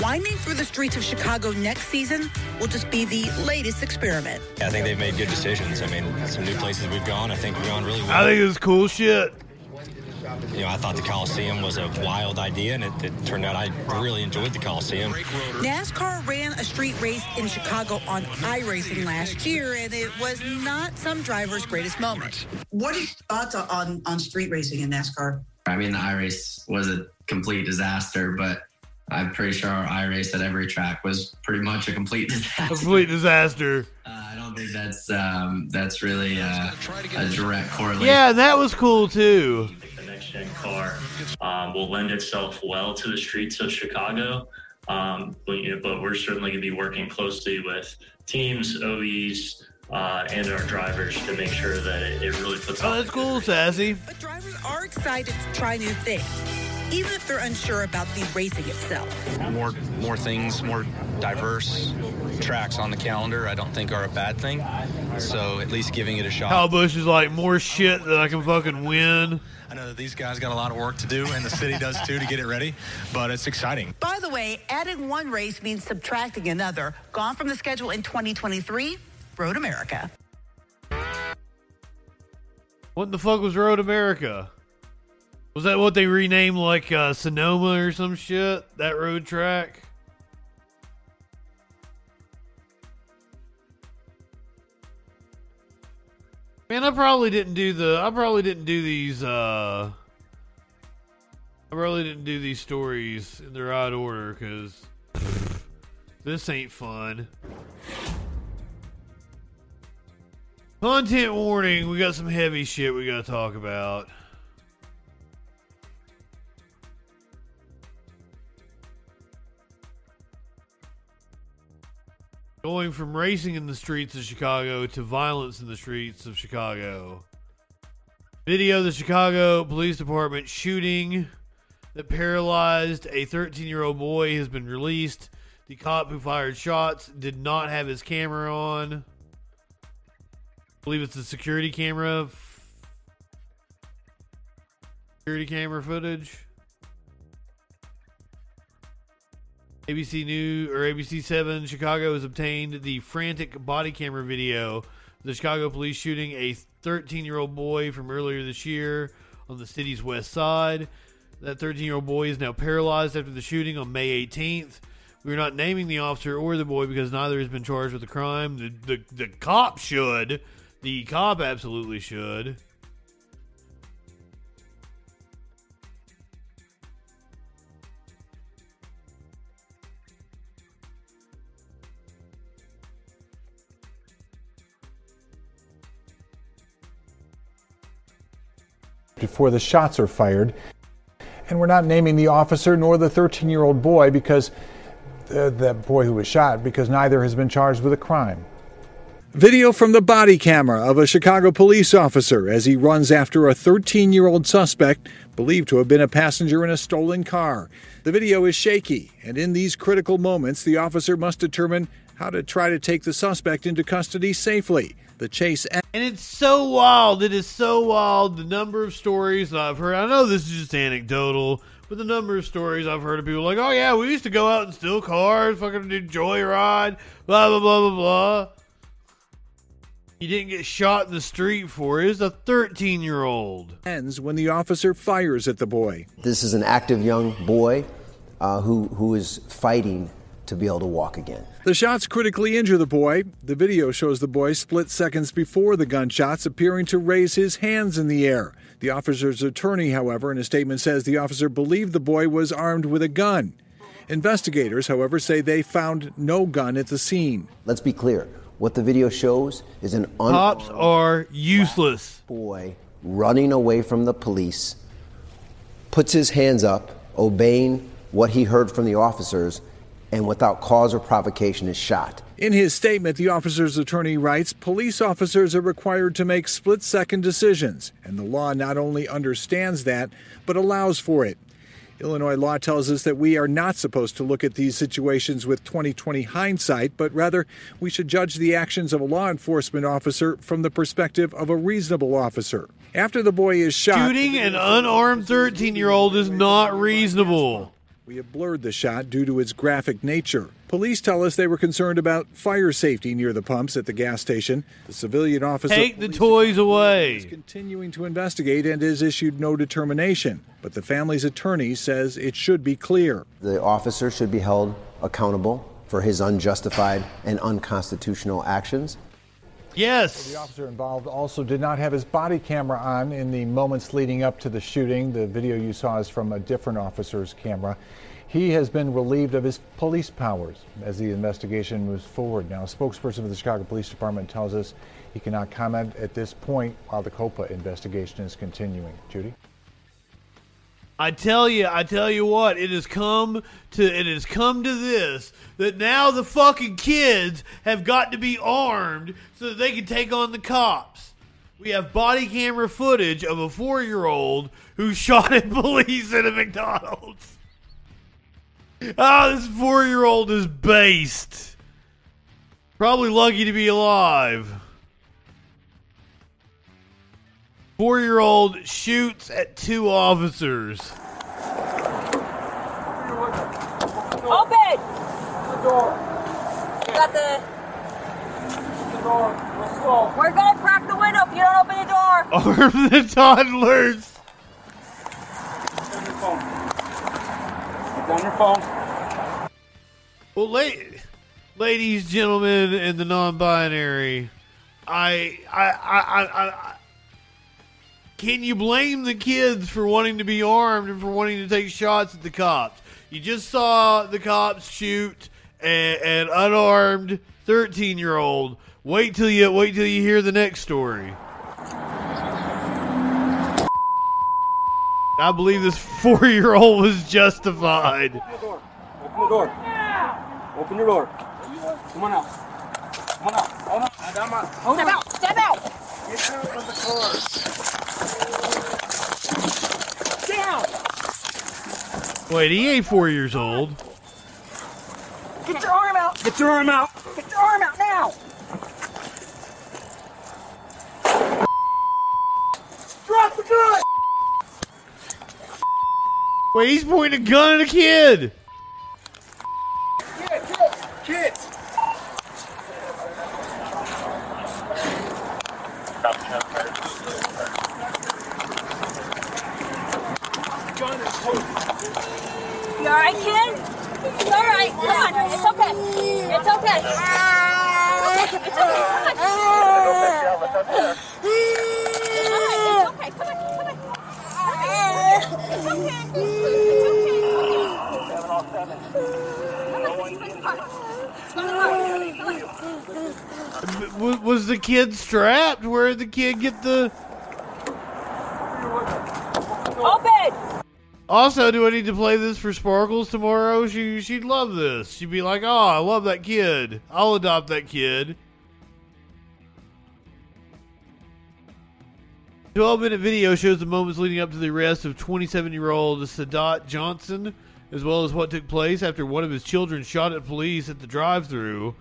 Winding through the streets of Chicago next season will just be the latest experiment. I think they've made good decisions. I mean, some new places we've gone. I think we've gone really well. I think it's cool shit. You know, I thought the Coliseum was a wild idea, and it, it turned out I really enjoyed the Coliseum. NASCAR ran a street race in Chicago on iRacing last year, and it was not some driver's greatest moment. What are your thoughts on, on street racing in NASCAR? I mean, the iRace was a complete disaster, but I'm pretty sure our iRace at every track was pretty much a complete disaster. Complete disaster. Uh, I don't think that's um, that's really uh, a direct correlation. Yeah, that was cool too. The next gen car um, will lend itself well to the streets of Chicago. Um, but, you know, but we're certainly going to be working closely with teams, OEs, uh, and our drivers to make sure that it, it really puts Oh, that's cool, Sassy. But drivers are excited to try new things, even if they're unsure about the racing itself. More, more things, more diverse tracks on the calendar. I don't think are a bad thing. So at least giving it a shot. Kyle Busch is like more shit that I can fucking win. I know that these guys got a lot of work to do, and the city does too to get it ready. But it's exciting. By the way, adding one race means subtracting another. Gone from the schedule in 2023, Road America. What the fuck was Road America? Was that what they renamed like uh, Sonoma or some shit? That road track? Man, I probably didn't do the. I probably didn't do these. uh I probably didn't do these stories in the right order because this ain't fun. Content warning. We got some heavy shit we got to talk about. Going from racing in the streets of Chicago to violence in the streets of Chicago. Video of the Chicago Police Department shooting that paralyzed a 13 year old boy has been released. The cop who fired shots did not have his camera on. I believe it's the security camera. Security camera footage. ABC New or ABC 7 Chicago has obtained the frantic body camera video the Chicago police shooting a 13 year old boy from earlier this year on the city's west side. That 13 year old boy is now paralyzed after the shooting on May 18th. We are not naming the officer or the boy because neither has been charged with the crime. The, the, the cop should. The cop absolutely should. Before the shots are fired. And we're not naming the officer nor the 13 year old boy because uh, that boy who was shot, because neither has been charged with a crime. Video from the body camera of a Chicago police officer as he runs after a 13 year old suspect believed to have been a passenger in a stolen car. The video is shaky, and in these critical moments, the officer must determine how to try to take the suspect into custody safely. The chase And it's so wild. It is so wild. The number of stories that I've heard. I know this is just anecdotal, but the number of stories I've heard of people like, oh, yeah, we used to go out and steal cars, fucking do joyride, blah, blah, blah, blah, blah. He didn't get shot in the street for it. He's a 13 year old. ends when the officer fires at the boy. This is an active young boy uh, who, who is fighting to be able to walk again. The shots critically injure the boy. The video shows the boy split seconds before the gunshots appearing to raise his hands in the air. The officer's attorney, however, in a statement says the officer believed the boy was armed with a gun. Investigators, however, say they found no gun at the scene. Let's be clear. What the video shows is an un- Cops are useless. boy running away from the police, puts his hands up, obeying what he heard from the officers, and without cause or provocation is shot. In his statement, the officer's attorney writes police officers are required to make split second decisions, and the law not only understands that, but allows for it. Illinois law tells us that we are not supposed to look at these situations with 2020 hindsight, but rather we should judge the actions of a law enforcement officer from the perspective of a reasonable officer. After the boy is shot, Shooting an unarmed 13 year old is not reasonable. We have blurred the shot due to its graphic nature. Police tell us they were concerned about fire safety near the pumps at the gas station. The civilian officer Take the toys away. is continuing to investigate and has issued no determination. But the family's attorney says it should be clear. The officer should be held accountable for his unjustified and unconstitutional actions. Yes. The officer involved also did not have his body camera on in the moments leading up to the shooting. The video you saw is from a different officer's camera. He has been relieved of his police powers as the investigation moves forward. Now, a spokesperson for the Chicago Police Department tells us he cannot comment at this point while the COPA investigation is continuing. Judy? I tell you, I tell you what, it has come to it has come to this that now the fucking kids have got to be armed so that they can take on the cops. We have body camera footage of a four year old who shot at police at a McDonald's. Oh, this four year old is based. Probably lucky to be alive. Four year old shoots at two officers. Open! The door. Got the. We're gonna crack the window if you don't open the door. Arm the toddlers. on your phone. Well, la- ladies, gentlemen, and the non-binary, I, I, I, I, I, can you blame the kids for wanting to be armed and for wanting to take shots at the cops? You just saw the cops shoot an, an unarmed thirteen-year-old. Wait till you wait till you hear the next story. I believe this four-year-old was justified. Open the door. Open your door. Come on out. Come on out. Hold on. Hold on. Step out! Step out! Get out of the car. Down! Wait, he ain't four years old. Get your arm out! Get your arm out. Get your arm out now! Drop the gun. Wait, he's pointing a gun at a kid. Kids, kids, kids. You alright, kid? It's alright. Come on. It's okay. It's okay. Okay, it's okay. Come on. It's alright. It's okay. Come on. Come on. It's okay. W- was the kid strapped? Where did the kid get the? Open! Also, do I need to play this for Sparkles tomorrow? She she'd love this. She'd be like, "Oh, I love that kid. I'll adopt that kid." 12 minute video shows the moments leading up to the arrest of 27 year old Sadat Johnson, as well as what took place after one of his children shot at police at the drive through.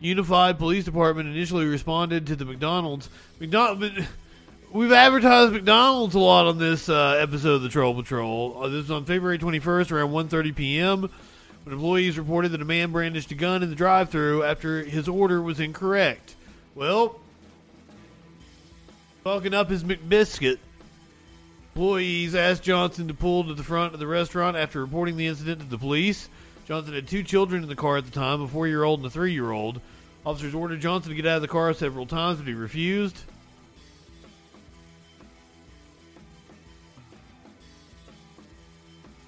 Unified Police Department initially responded to the McDonald's. McDonald, we've advertised McDonald's a lot on this uh, episode of the Troll Patrol. Uh, this was on February 21st around 1.30 p.m. when employees reported that a man brandished a gun in the drive through after his order was incorrect. Well, fucking up his McBiscuit. Employees asked Johnson to pull to the front of the restaurant after reporting the incident to the police. Johnson had two children in the car at the time, a four year old and a three year old. Officers ordered Johnson to get out of the car several times, but he refused.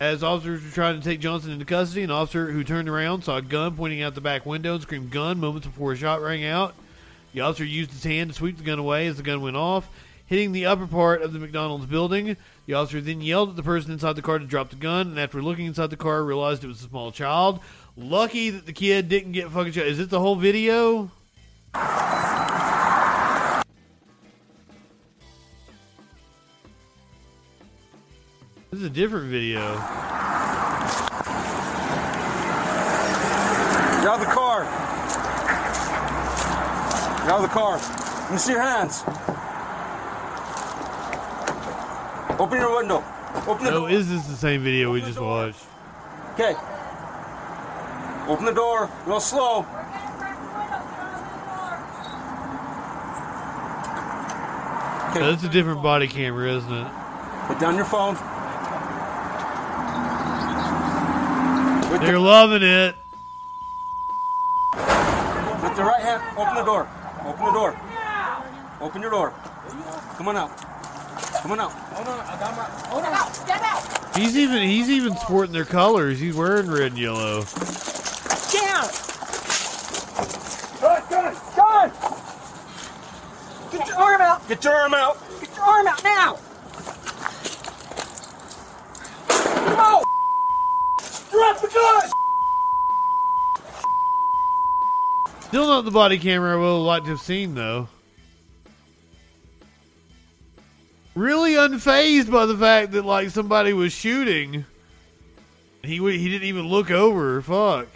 As officers were trying to take Johnson into custody, an officer who turned around saw a gun pointing out the back window and screamed gun moments before a shot rang out. The officer used his hand to sweep the gun away as the gun went off, hitting the upper part of the McDonald's building. The officer then yelled at the person inside the car to drop the gun, and after looking inside the car, realized it was a small child. Lucky that the kid didn't get fucking shot. Is it the whole video? This is a different video. Get out of the car. Get out of the car. Let me see your hands. Open your window. Open the No, door. is this the same video we just watched? Okay. Open the door. Real slow. No, that's a different body camera, isn't it? Put down your phone. They're loving it. With the right hand, open the door. Open the door. Open your door. Come on out. Come on out. Hold on. I got my. Hold on. Step out! He's even he's even sporting their colors. He's wearing red and yellow. Down! Gun, gun, gun! Get your arm out! Get your arm out. Get your arm out now! Drop the gun! Still not the body camera I would have liked to have seen, though. Really unfazed by the fact that like somebody was shooting. He he didn't even look over. Fuck.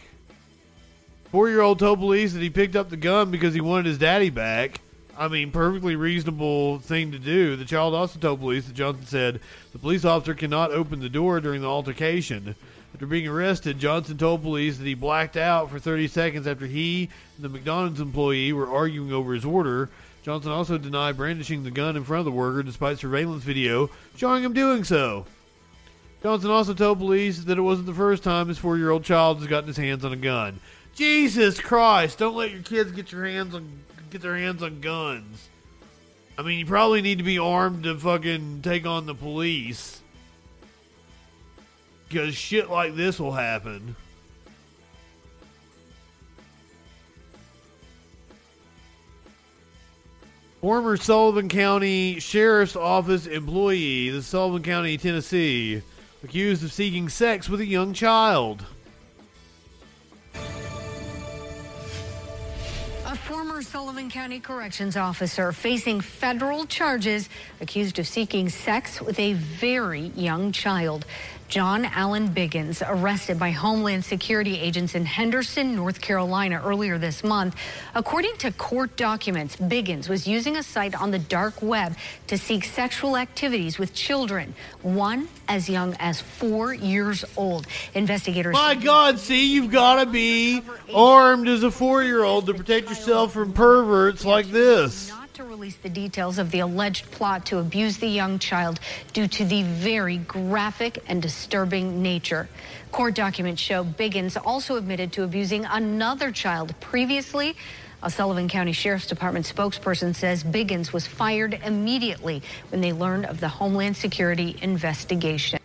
Four year old told police that he picked up the gun because he wanted his daddy back. I mean, perfectly reasonable thing to do. The child also told police that Johnson said the police officer cannot open the door during the altercation. After being arrested, Johnson told police that he blacked out for 30 seconds after he and the McDonald's employee were arguing over his order. Johnson also denied brandishing the gun in front of the worker despite surveillance video showing him doing so. Johnson also told police that it wasn't the first time his four year old child has gotten his hands on a gun. Jesus Christ, don't let your kids get your hands on get their hands on guns. I mean, you probably need to be armed to fucking take on the police. Because shit like this will happen. Former Sullivan County Sheriff's Office employee, the Sullivan County, Tennessee, accused of seeking sex with a young child. A former Sullivan County corrections officer facing federal charges accused of seeking sex with a very young child. John Allen Biggins, arrested by Homeland Security agents in Henderson, North Carolina earlier this month. According to court documents, Biggins was using a site on the dark web to seek sexual activities with children, one as young as four years old. Investigators. My God, see, you've got to be armed as a four year old to protect yourself from perverts like this. To release the details of the alleged plot to abuse the young child due to the very graphic and disturbing nature. Court documents show Biggins also admitted to abusing another child previously. A Sullivan County Sheriff's Department spokesperson says Biggins was fired immediately when they learned of the Homeland Security investigation.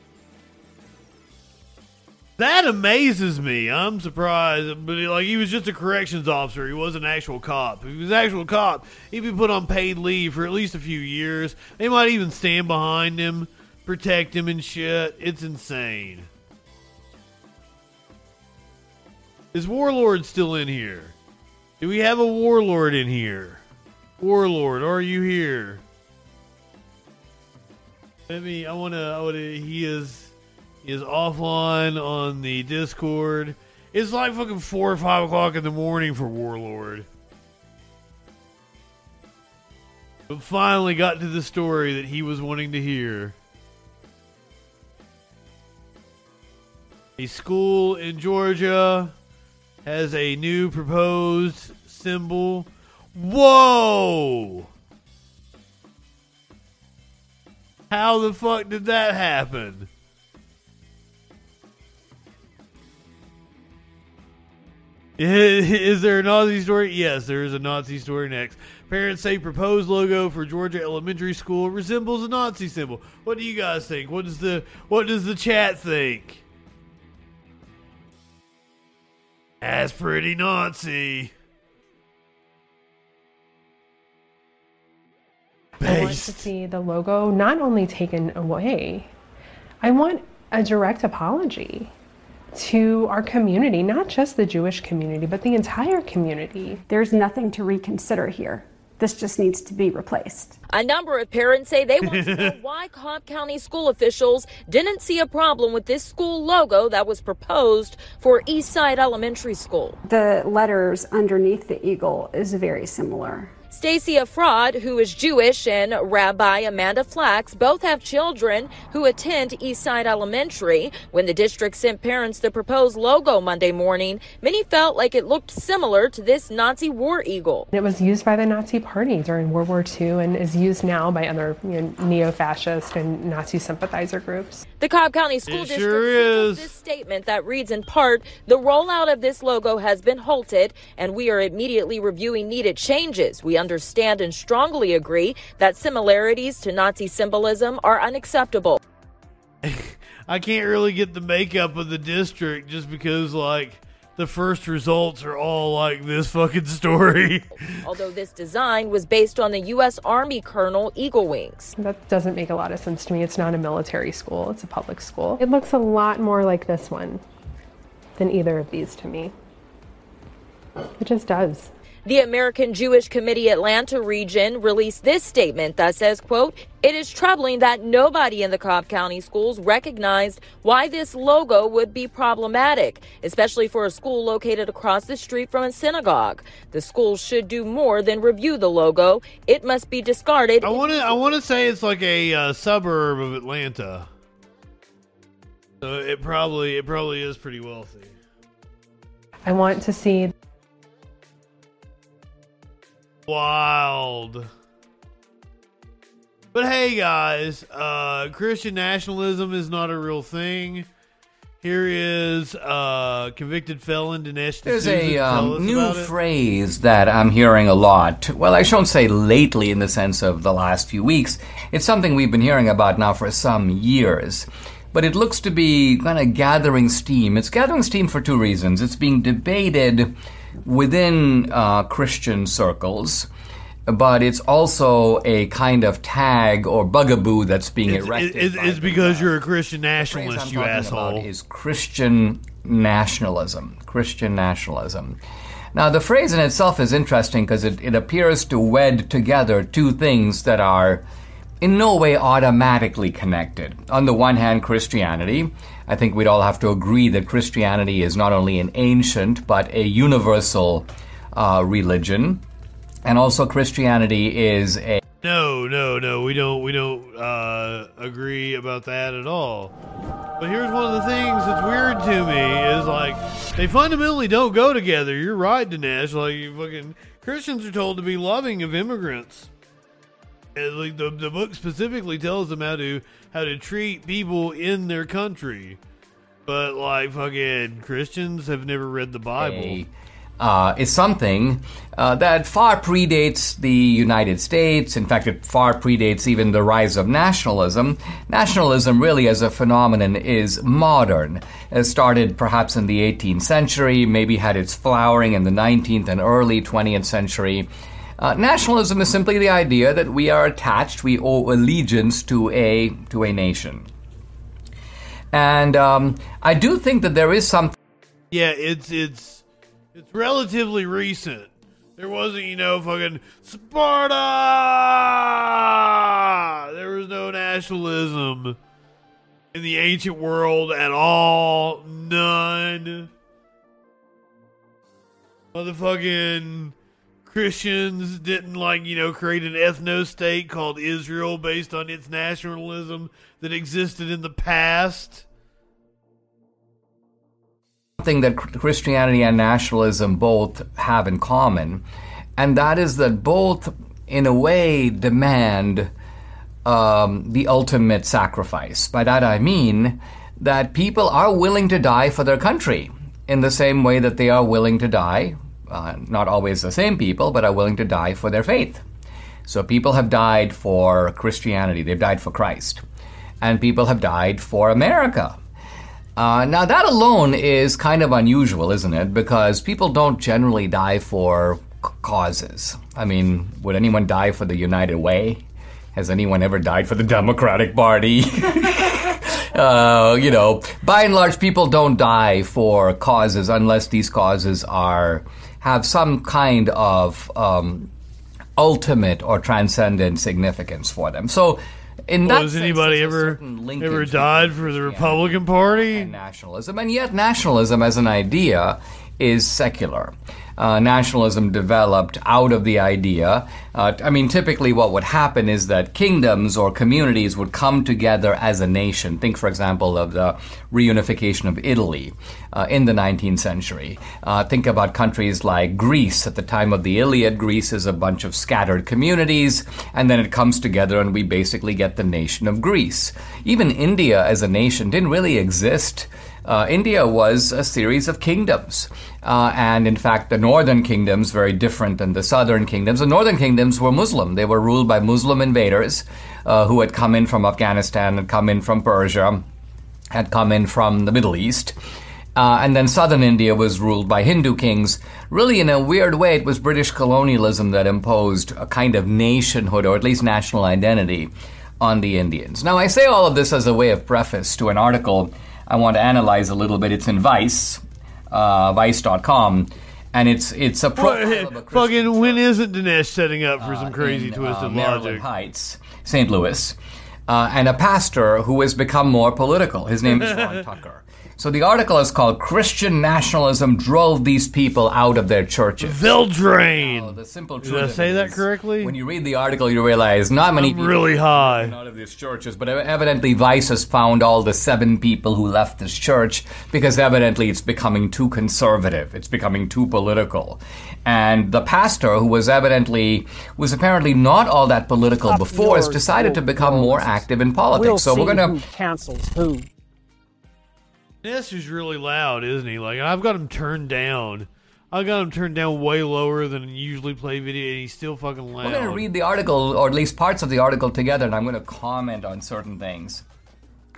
That amazes me. I'm surprised, but he, like he was just a corrections officer. He wasn't an actual cop. If he was an actual cop, he'd be put on paid leave for at least a few years. They might even stand behind him, protect him, and shit. It's insane. Is Warlord still in here? Do we have a Warlord in here? Warlord, are you here? Let me. I want to. I want to. He is. Is offline on the Discord. It's like fucking four or five o'clock in the morning for Warlord. But finally got to the story that he was wanting to hear. A school in Georgia has a new proposed symbol. Whoa! How the fuck did that happen? Is there a Nazi story? Yes, there is a Nazi story next. Parents say proposed logo for Georgia Elementary School resembles a Nazi symbol. What do you guys think? What does the what does the chat think? That's pretty Nazi. I want to see the logo not only taken away, I want a direct apology to our community, not just the Jewish community, but the entire community. There's nothing to reconsider here. This just needs to be replaced. A number of parents say they want to know why Cobb County school officials didn't see a problem with this school logo that was proposed for Eastside Elementary School. The letters underneath the eagle is very similar. Stacia Fraud, who is Jewish, and Rabbi Amanda Flax both have children who attend Eastside Elementary. When the district sent parents the proposed logo Monday morning, many felt like it looked similar to this Nazi war eagle. It was used by the Nazi Party during World War II and is used now by other you know, neo fascist and Nazi sympathizer groups. The Cobb County School It District sure signals this statement that reads in part, the rollout of this logo has been halted and we are immediately reviewing needed changes. We understand and strongly agree that similarities to Nazi symbolism are unacceptable. I can't really get the makeup of the district just because like the first results are all like this fucking story. Although this design was based on the U.S. Army Colonel Eagle Wings. That doesn't make a lot of sense to me. It's not a military school, it's a public school. It looks a lot more like this one. than either of these to me. It just does. The American Jewish Committee Atlanta region released this statement that says, quote, it is troubling that nobody in the Cobb County schools recognized why this logo would be problematic, especially for a school located across the street from a synagogue. The school should do more than review the logo. It must be discarded. I want to. I want to say it's like a uh, suburb of Atlanta. So it probably it probably is pretty wealthy. I want to see Wild. But hey, guys, uh, Christian nationalism is not a real thing. Here is uh, convicted felon Dinesh There's a um, new phrase that I'm hearing a lot. Well, I shouldn't say lately in the sense of the last few weeks. It's something we've been hearing about now for some years. But it looks to be kind of gathering steam. It's gathering steam for two reasons. It's being debated within uh, Christian circles, but it's also a kind of tag or bugaboo that's being It's, erected. it's, because you're a Christian nationalist, you asshole. is Christian nationalism. Christian nationalism. Now, the phrase in itself is interesting because it, it appears to wed together two things that are in no way automatically connected. On the one hand, Christianity. I think we'd all have to agree that Christianity is not only an ancient but a universal uh, religion. And also, Christianity is a No, no, no. We don't. We don't uh, agree about that at all. But here's one of the things that's weird to me is like they fundamentally don't go together. You're right, Dinesh. Like you fucking Christians are told to be loving of immigrants. And, like the the book specifically tells them how to how to treat people in their country. But like fucking Christians have never read the Bible. uh, is something uh, that far predates the United States. In fact, it far predates even the rise of nationalism. Nationalism, really, as a phenomenon, is modern. It started perhaps in the 18th century, maybe had its flowering in the 19th and early 20th century. Uh, nationalism is simply the idea that we are attached, we owe allegiance to a to a nation. And um, I do think that there is something. Yeah, it's it's it's relatively recent. There wasn't, you know, fucking Sparta. There was no nationalism in the ancient world at all. None. Motherfucking Christians didn't like, you know, create an ethno state called Israel based on its nationalism that existed in the past. something that Christianity and nationalism both have in common, and that is that both, in a way, demand um, the ultimate sacrifice. By that I mean that people are willing to die for their country in the same way that they are willing to die, uh, not always the same people, but are willing to die for their faith. So people have died for Christianity, they've died for Christ. And people have died for America. Uh, now, that alone is kind of unusual, isn't it? Because people don't generally die for causes. I mean, would anyone die for the United Way? Has anyone ever died for the Democratic Party? uh, you know, by and large, people don't die for causes unless these causes are have some kind of um, ultimate or transcendent significance for them. So, in Well, that has sense, anybody ever ever died for the Republican Party? nationalism, and yet nationalism as an idea is secular. Uh, nationalism developed out of the idea. Uh, I mean, typically, what would happen is that kingdoms or communities would come together as a nation. Think, for example, of the reunification of Italy uh, in the 19th century. Uh, think about countries like Greece. At the time of the Iliad, Greece is a bunch of scattered communities, and then it comes together, and we basically get the nation of Greece. Even India as a nation didn't really exist. Uh, India was a series of kingdoms. Uh, and in fact, the northern kingdoms, very different than the southern kingdoms. The northern kingdoms were Muslim. They were ruled by Muslim invaders uh, who had come in from Afghanistan, had come in from Persia, had come in from the Middle East. Uh, and then southern India was ruled by Hindu kings. Really, in a weird way, it was British colonialism that imposed a kind of nationhood, or at least national identity, on the Indians. Now, I say all of this as a way of preface to an article I want to analyze a little bit. It's in Vice. uh, Vice.com, and it's it's a profile of a Fucking when isn't Dinesh setting up for some crazy in, twisted uh, Maryland logic? Heights, St. Louis, uh, and a pastor who has become more political. His name is Ron Tucker. So the article is called "Christian Nationalism Drove These People Out of Their Churches." Vildrain. the simple Did I say it that is, correctly? When you read the article, you realize not many I'm people really high. out of these churches, but evidently Vice has found all the seven people who left this church because evidently it's becoming too conservative. It's becoming too political. And the pastor, who was evidently was apparently not all that political before, has decided to become more active in politics. We'll so see we're going who to cancels who. This is really loud, isn't he? Like I've got him turned down. I got him turned down way lower than I usually play video, and he's still fucking loud. We're going to read the article, or at least parts of the article together, and I'm going to comment on certain things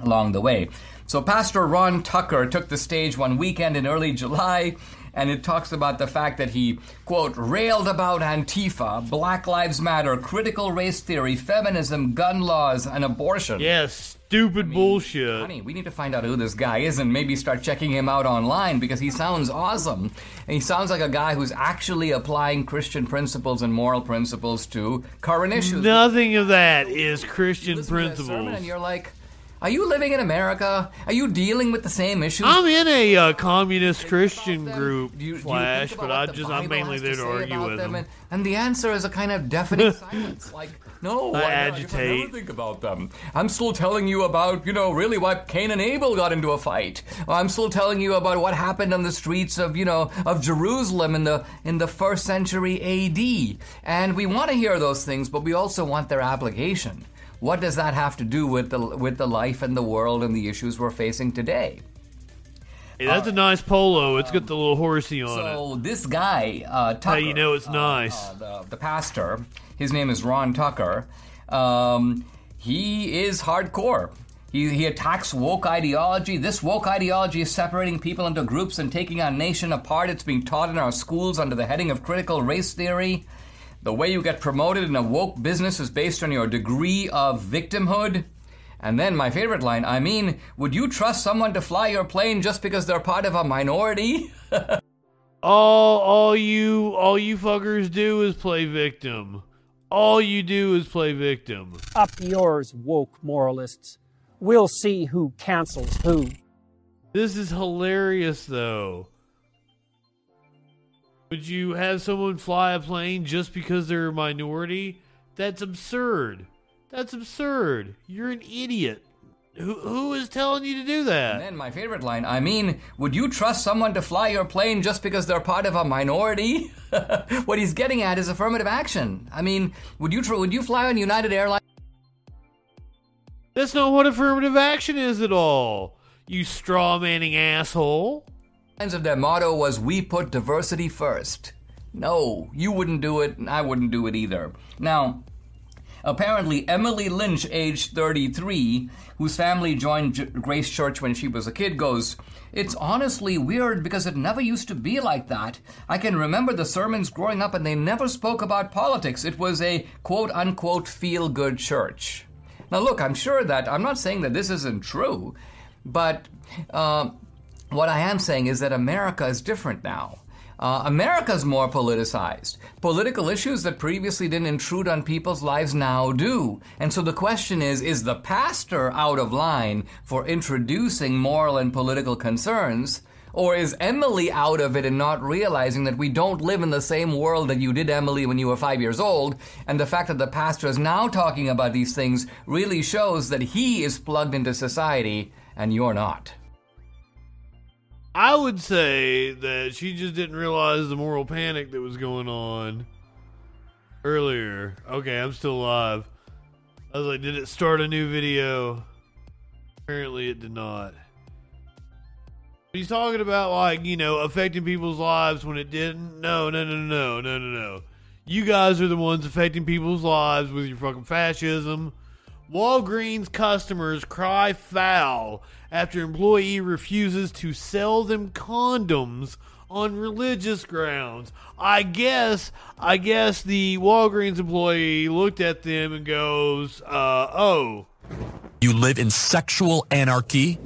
along the way. So, Pastor Ron Tucker took the stage one weekend in early July, and it talks about the fact that he, quote, railed about Antifa, Black Lives Matter, critical race theory, feminism, gun laws, and abortion. Yes, stupid bullshit. Honey, we need to find out who this guy is and maybe start checking him out online because he sounds awesome. And he sounds like a guy who's actually applying Christian principles and moral principles to current issues. Nothing of that is Christian principles. and you're like, are you living in America? Are you dealing with the same issues? I'm in a uh, communist Christian group, do you Flash, but I just I'm mainly there to to argue with them? them. And, and the answer is a kind of definite silence. Like, no, I I, I agitate. never think about them. I'm still telling you about, you know, really why Cain and Abel got into a fight. I'm still telling you about what happened on the streets of, you know, of Jerusalem in the in the first century A.D. And we want to hear those things, but we also want their application. What does that have to do with the with the life and the world and the issues we're facing today? Hey, that's a nice polo. It's got the little horsey on it. So this guy, uh, Tucker, How you know it's nice? uh, the, the pastor, his name is Ron Tucker. Um, he is hardcore. He, he attacks woke ideology. This woke ideology is separating people into groups and taking our nation apart. It's being taught in our schools under the heading of critical race theory. The way you get promoted in a woke business is based on your degree of victimhood. And then my favorite line I mean, would you trust someone to fly your plane just because they're part of a minority? All all you all you fuckers do is play victim. All you do is play victim. Up yours, woke moralists. We'll see who cancels who. This is hilarious though. Would you have someone fly a plane just because they're a minority? That's absurd. That's absurd. You're an idiot. Who who is telling you to do And that? then my favorite line I mean, would you trust someone to fly your plane just because they're part of a minority? what he's getting at is affirmative action. I mean, would you tr- would you fly on United Airlines? That's not what affirmative action is at all. You straw manning asshole. Of their motto was "We put diversity first. No, you wouldn't do it, and I wouldn't do it either. Now, apparently, Emily Lynch, age 33, whose family joined J- Grace Church when she was a kid, goes, It's honestly weird because it never used to be like that. I can remember the sermons growing up and they never spoke about politics. It was a quote unquote feel good church. Now, look, I'm sure that I'm not saying that this isn't true, but uh, what I am saying is that America is different now. Uh, America's more politicized. Political issues that previously didn't intrude on people's lives now do. And so the question is is the pastor out of line for introducing moral and political concerns? Or is Emily out of it and not realizing that we don't live in the same world that you did, Emily, when you were five years old? And the fact that the pastor is now talking about these things really shows that he is plugged into society and you're not. I would say that she just didn't realize the moral panic that was going on earlier. Okay, I'm still alive. I was like, did it start a new video? Apparently, it did not. He's talking about like you know affecting people's lives when it didn't. No, no, no, no, no, no, no. You guys are the ones affecting people's lives with your fucking fascism. Walgreens customers cry foul after employee refuses to sell them condoms on religious grounds. I guess I guess the Walgreens employee looked at them and goes, uh, "Oh, You live in sexual anarchy.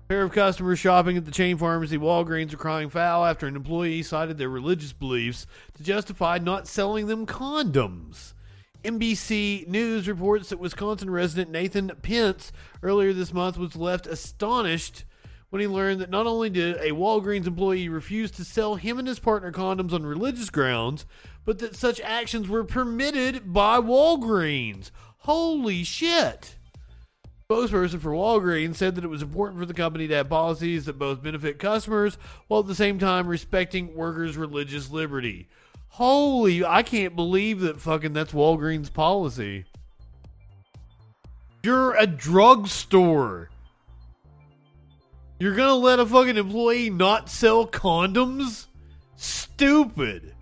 A pair of customers shopping at the chain pharmacy Walgreens are crying foul after an employee cited their religious beliefs to justify not selling them condoms. NBC News reports that Wisconsin resident Nathan Pence earlier this month was left astonished when he learned that not only did a Walgreens employee refuse to sell him and his partner condoms on religious grounds, but that such actions were permitted by Walgreens. Holy shit! spokesperson for Walgreens said that it was important for the company to have policies that both benefit customers while at the same time respecting workers' religious liberty. Holy, I can't believe that fucking that's Walgreens policy. You're a drugstore. You're gonna let a fucking employee not sell condoms? Stupid.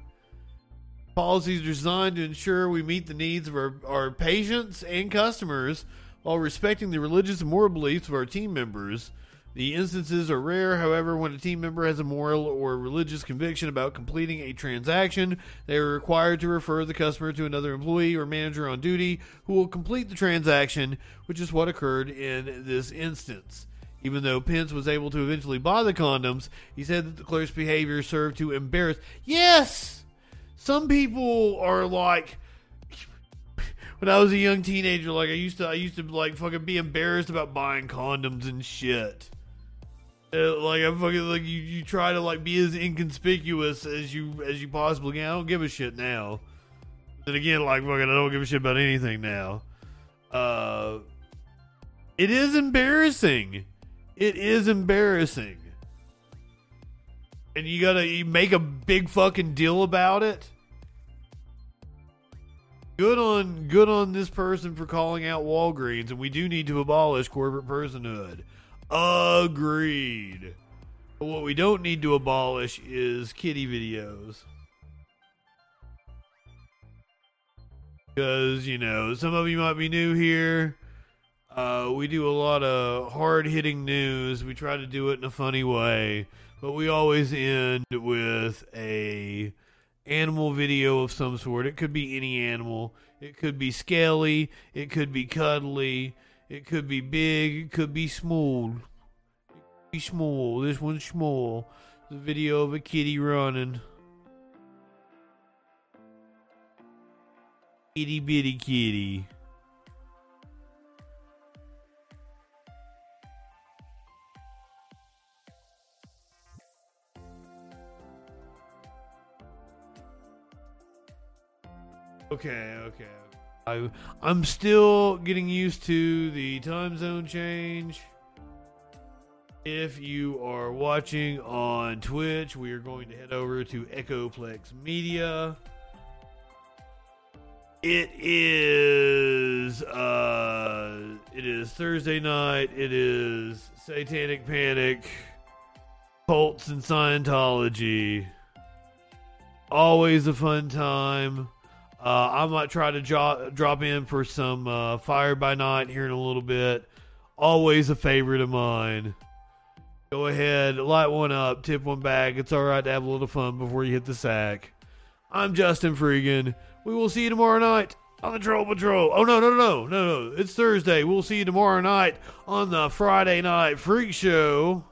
Policies designed to ensure we meet the needs of our, our patients and customers while respecting the religious and moral beliefs of our team members. The instances are rare, however, when a team member has a moral or religious conviction about completing a transaction, they are required to refer the customer to another employee or manager on duty who will complete the transaction, which is what occurred in this instance. Even though Pence was able to eventually buy the condoms, he said that the clerk's behavior served to embarrass. Yes! Some people are like, when I was a young teenager, like I used to, I used to like fucking be embarrassed about buying condoms and shit. Uh, like I'm fucking like you, you try to like be as inconspicuous as you as you possibly can. I don't give a shit now. Then again, like fucking, I don't give a shit about anything now. Uh, it is embarrassing. It is embarrassing. And you gotta you make a big fucking deal about it good on good on this person for calling out Walgreens, and we do need to abolish corporate personhood. Agreed. What we don't need to abolish is kitty videos. Because, you know, some of you might be new here. Uh, we do a lot of hard hitting news. We try to do it in a funny way. But we always end with a animal video of some sort. It could be any animal. It could be scaly. It could be cuddly. It could be big. It could be small. Be small. This one's small. The video of a kitty running. Itty bitty kitty. Okay, okay. I'm still getting used to the time zone change. If you are watching on Twitch, we are going to head over to Echoplex Media. It is uh it is Thursday night. It is Satanic Panic, Cults and Scientology. Always a fun time. Uh, I might try to jo- drop in for some uh, Fire by Night here in a little bit. Always a favorite of mine. Go ahead, light one up, tip one back. It's all right to have a little fun before you hit the sack. I'm Justin Freegan. We will see you tomorrow night on the Troll Patrol. Oh, no, no, no, no, no. It's Thursday. We'll see you tomorrow night on the Friday Night Freak Show.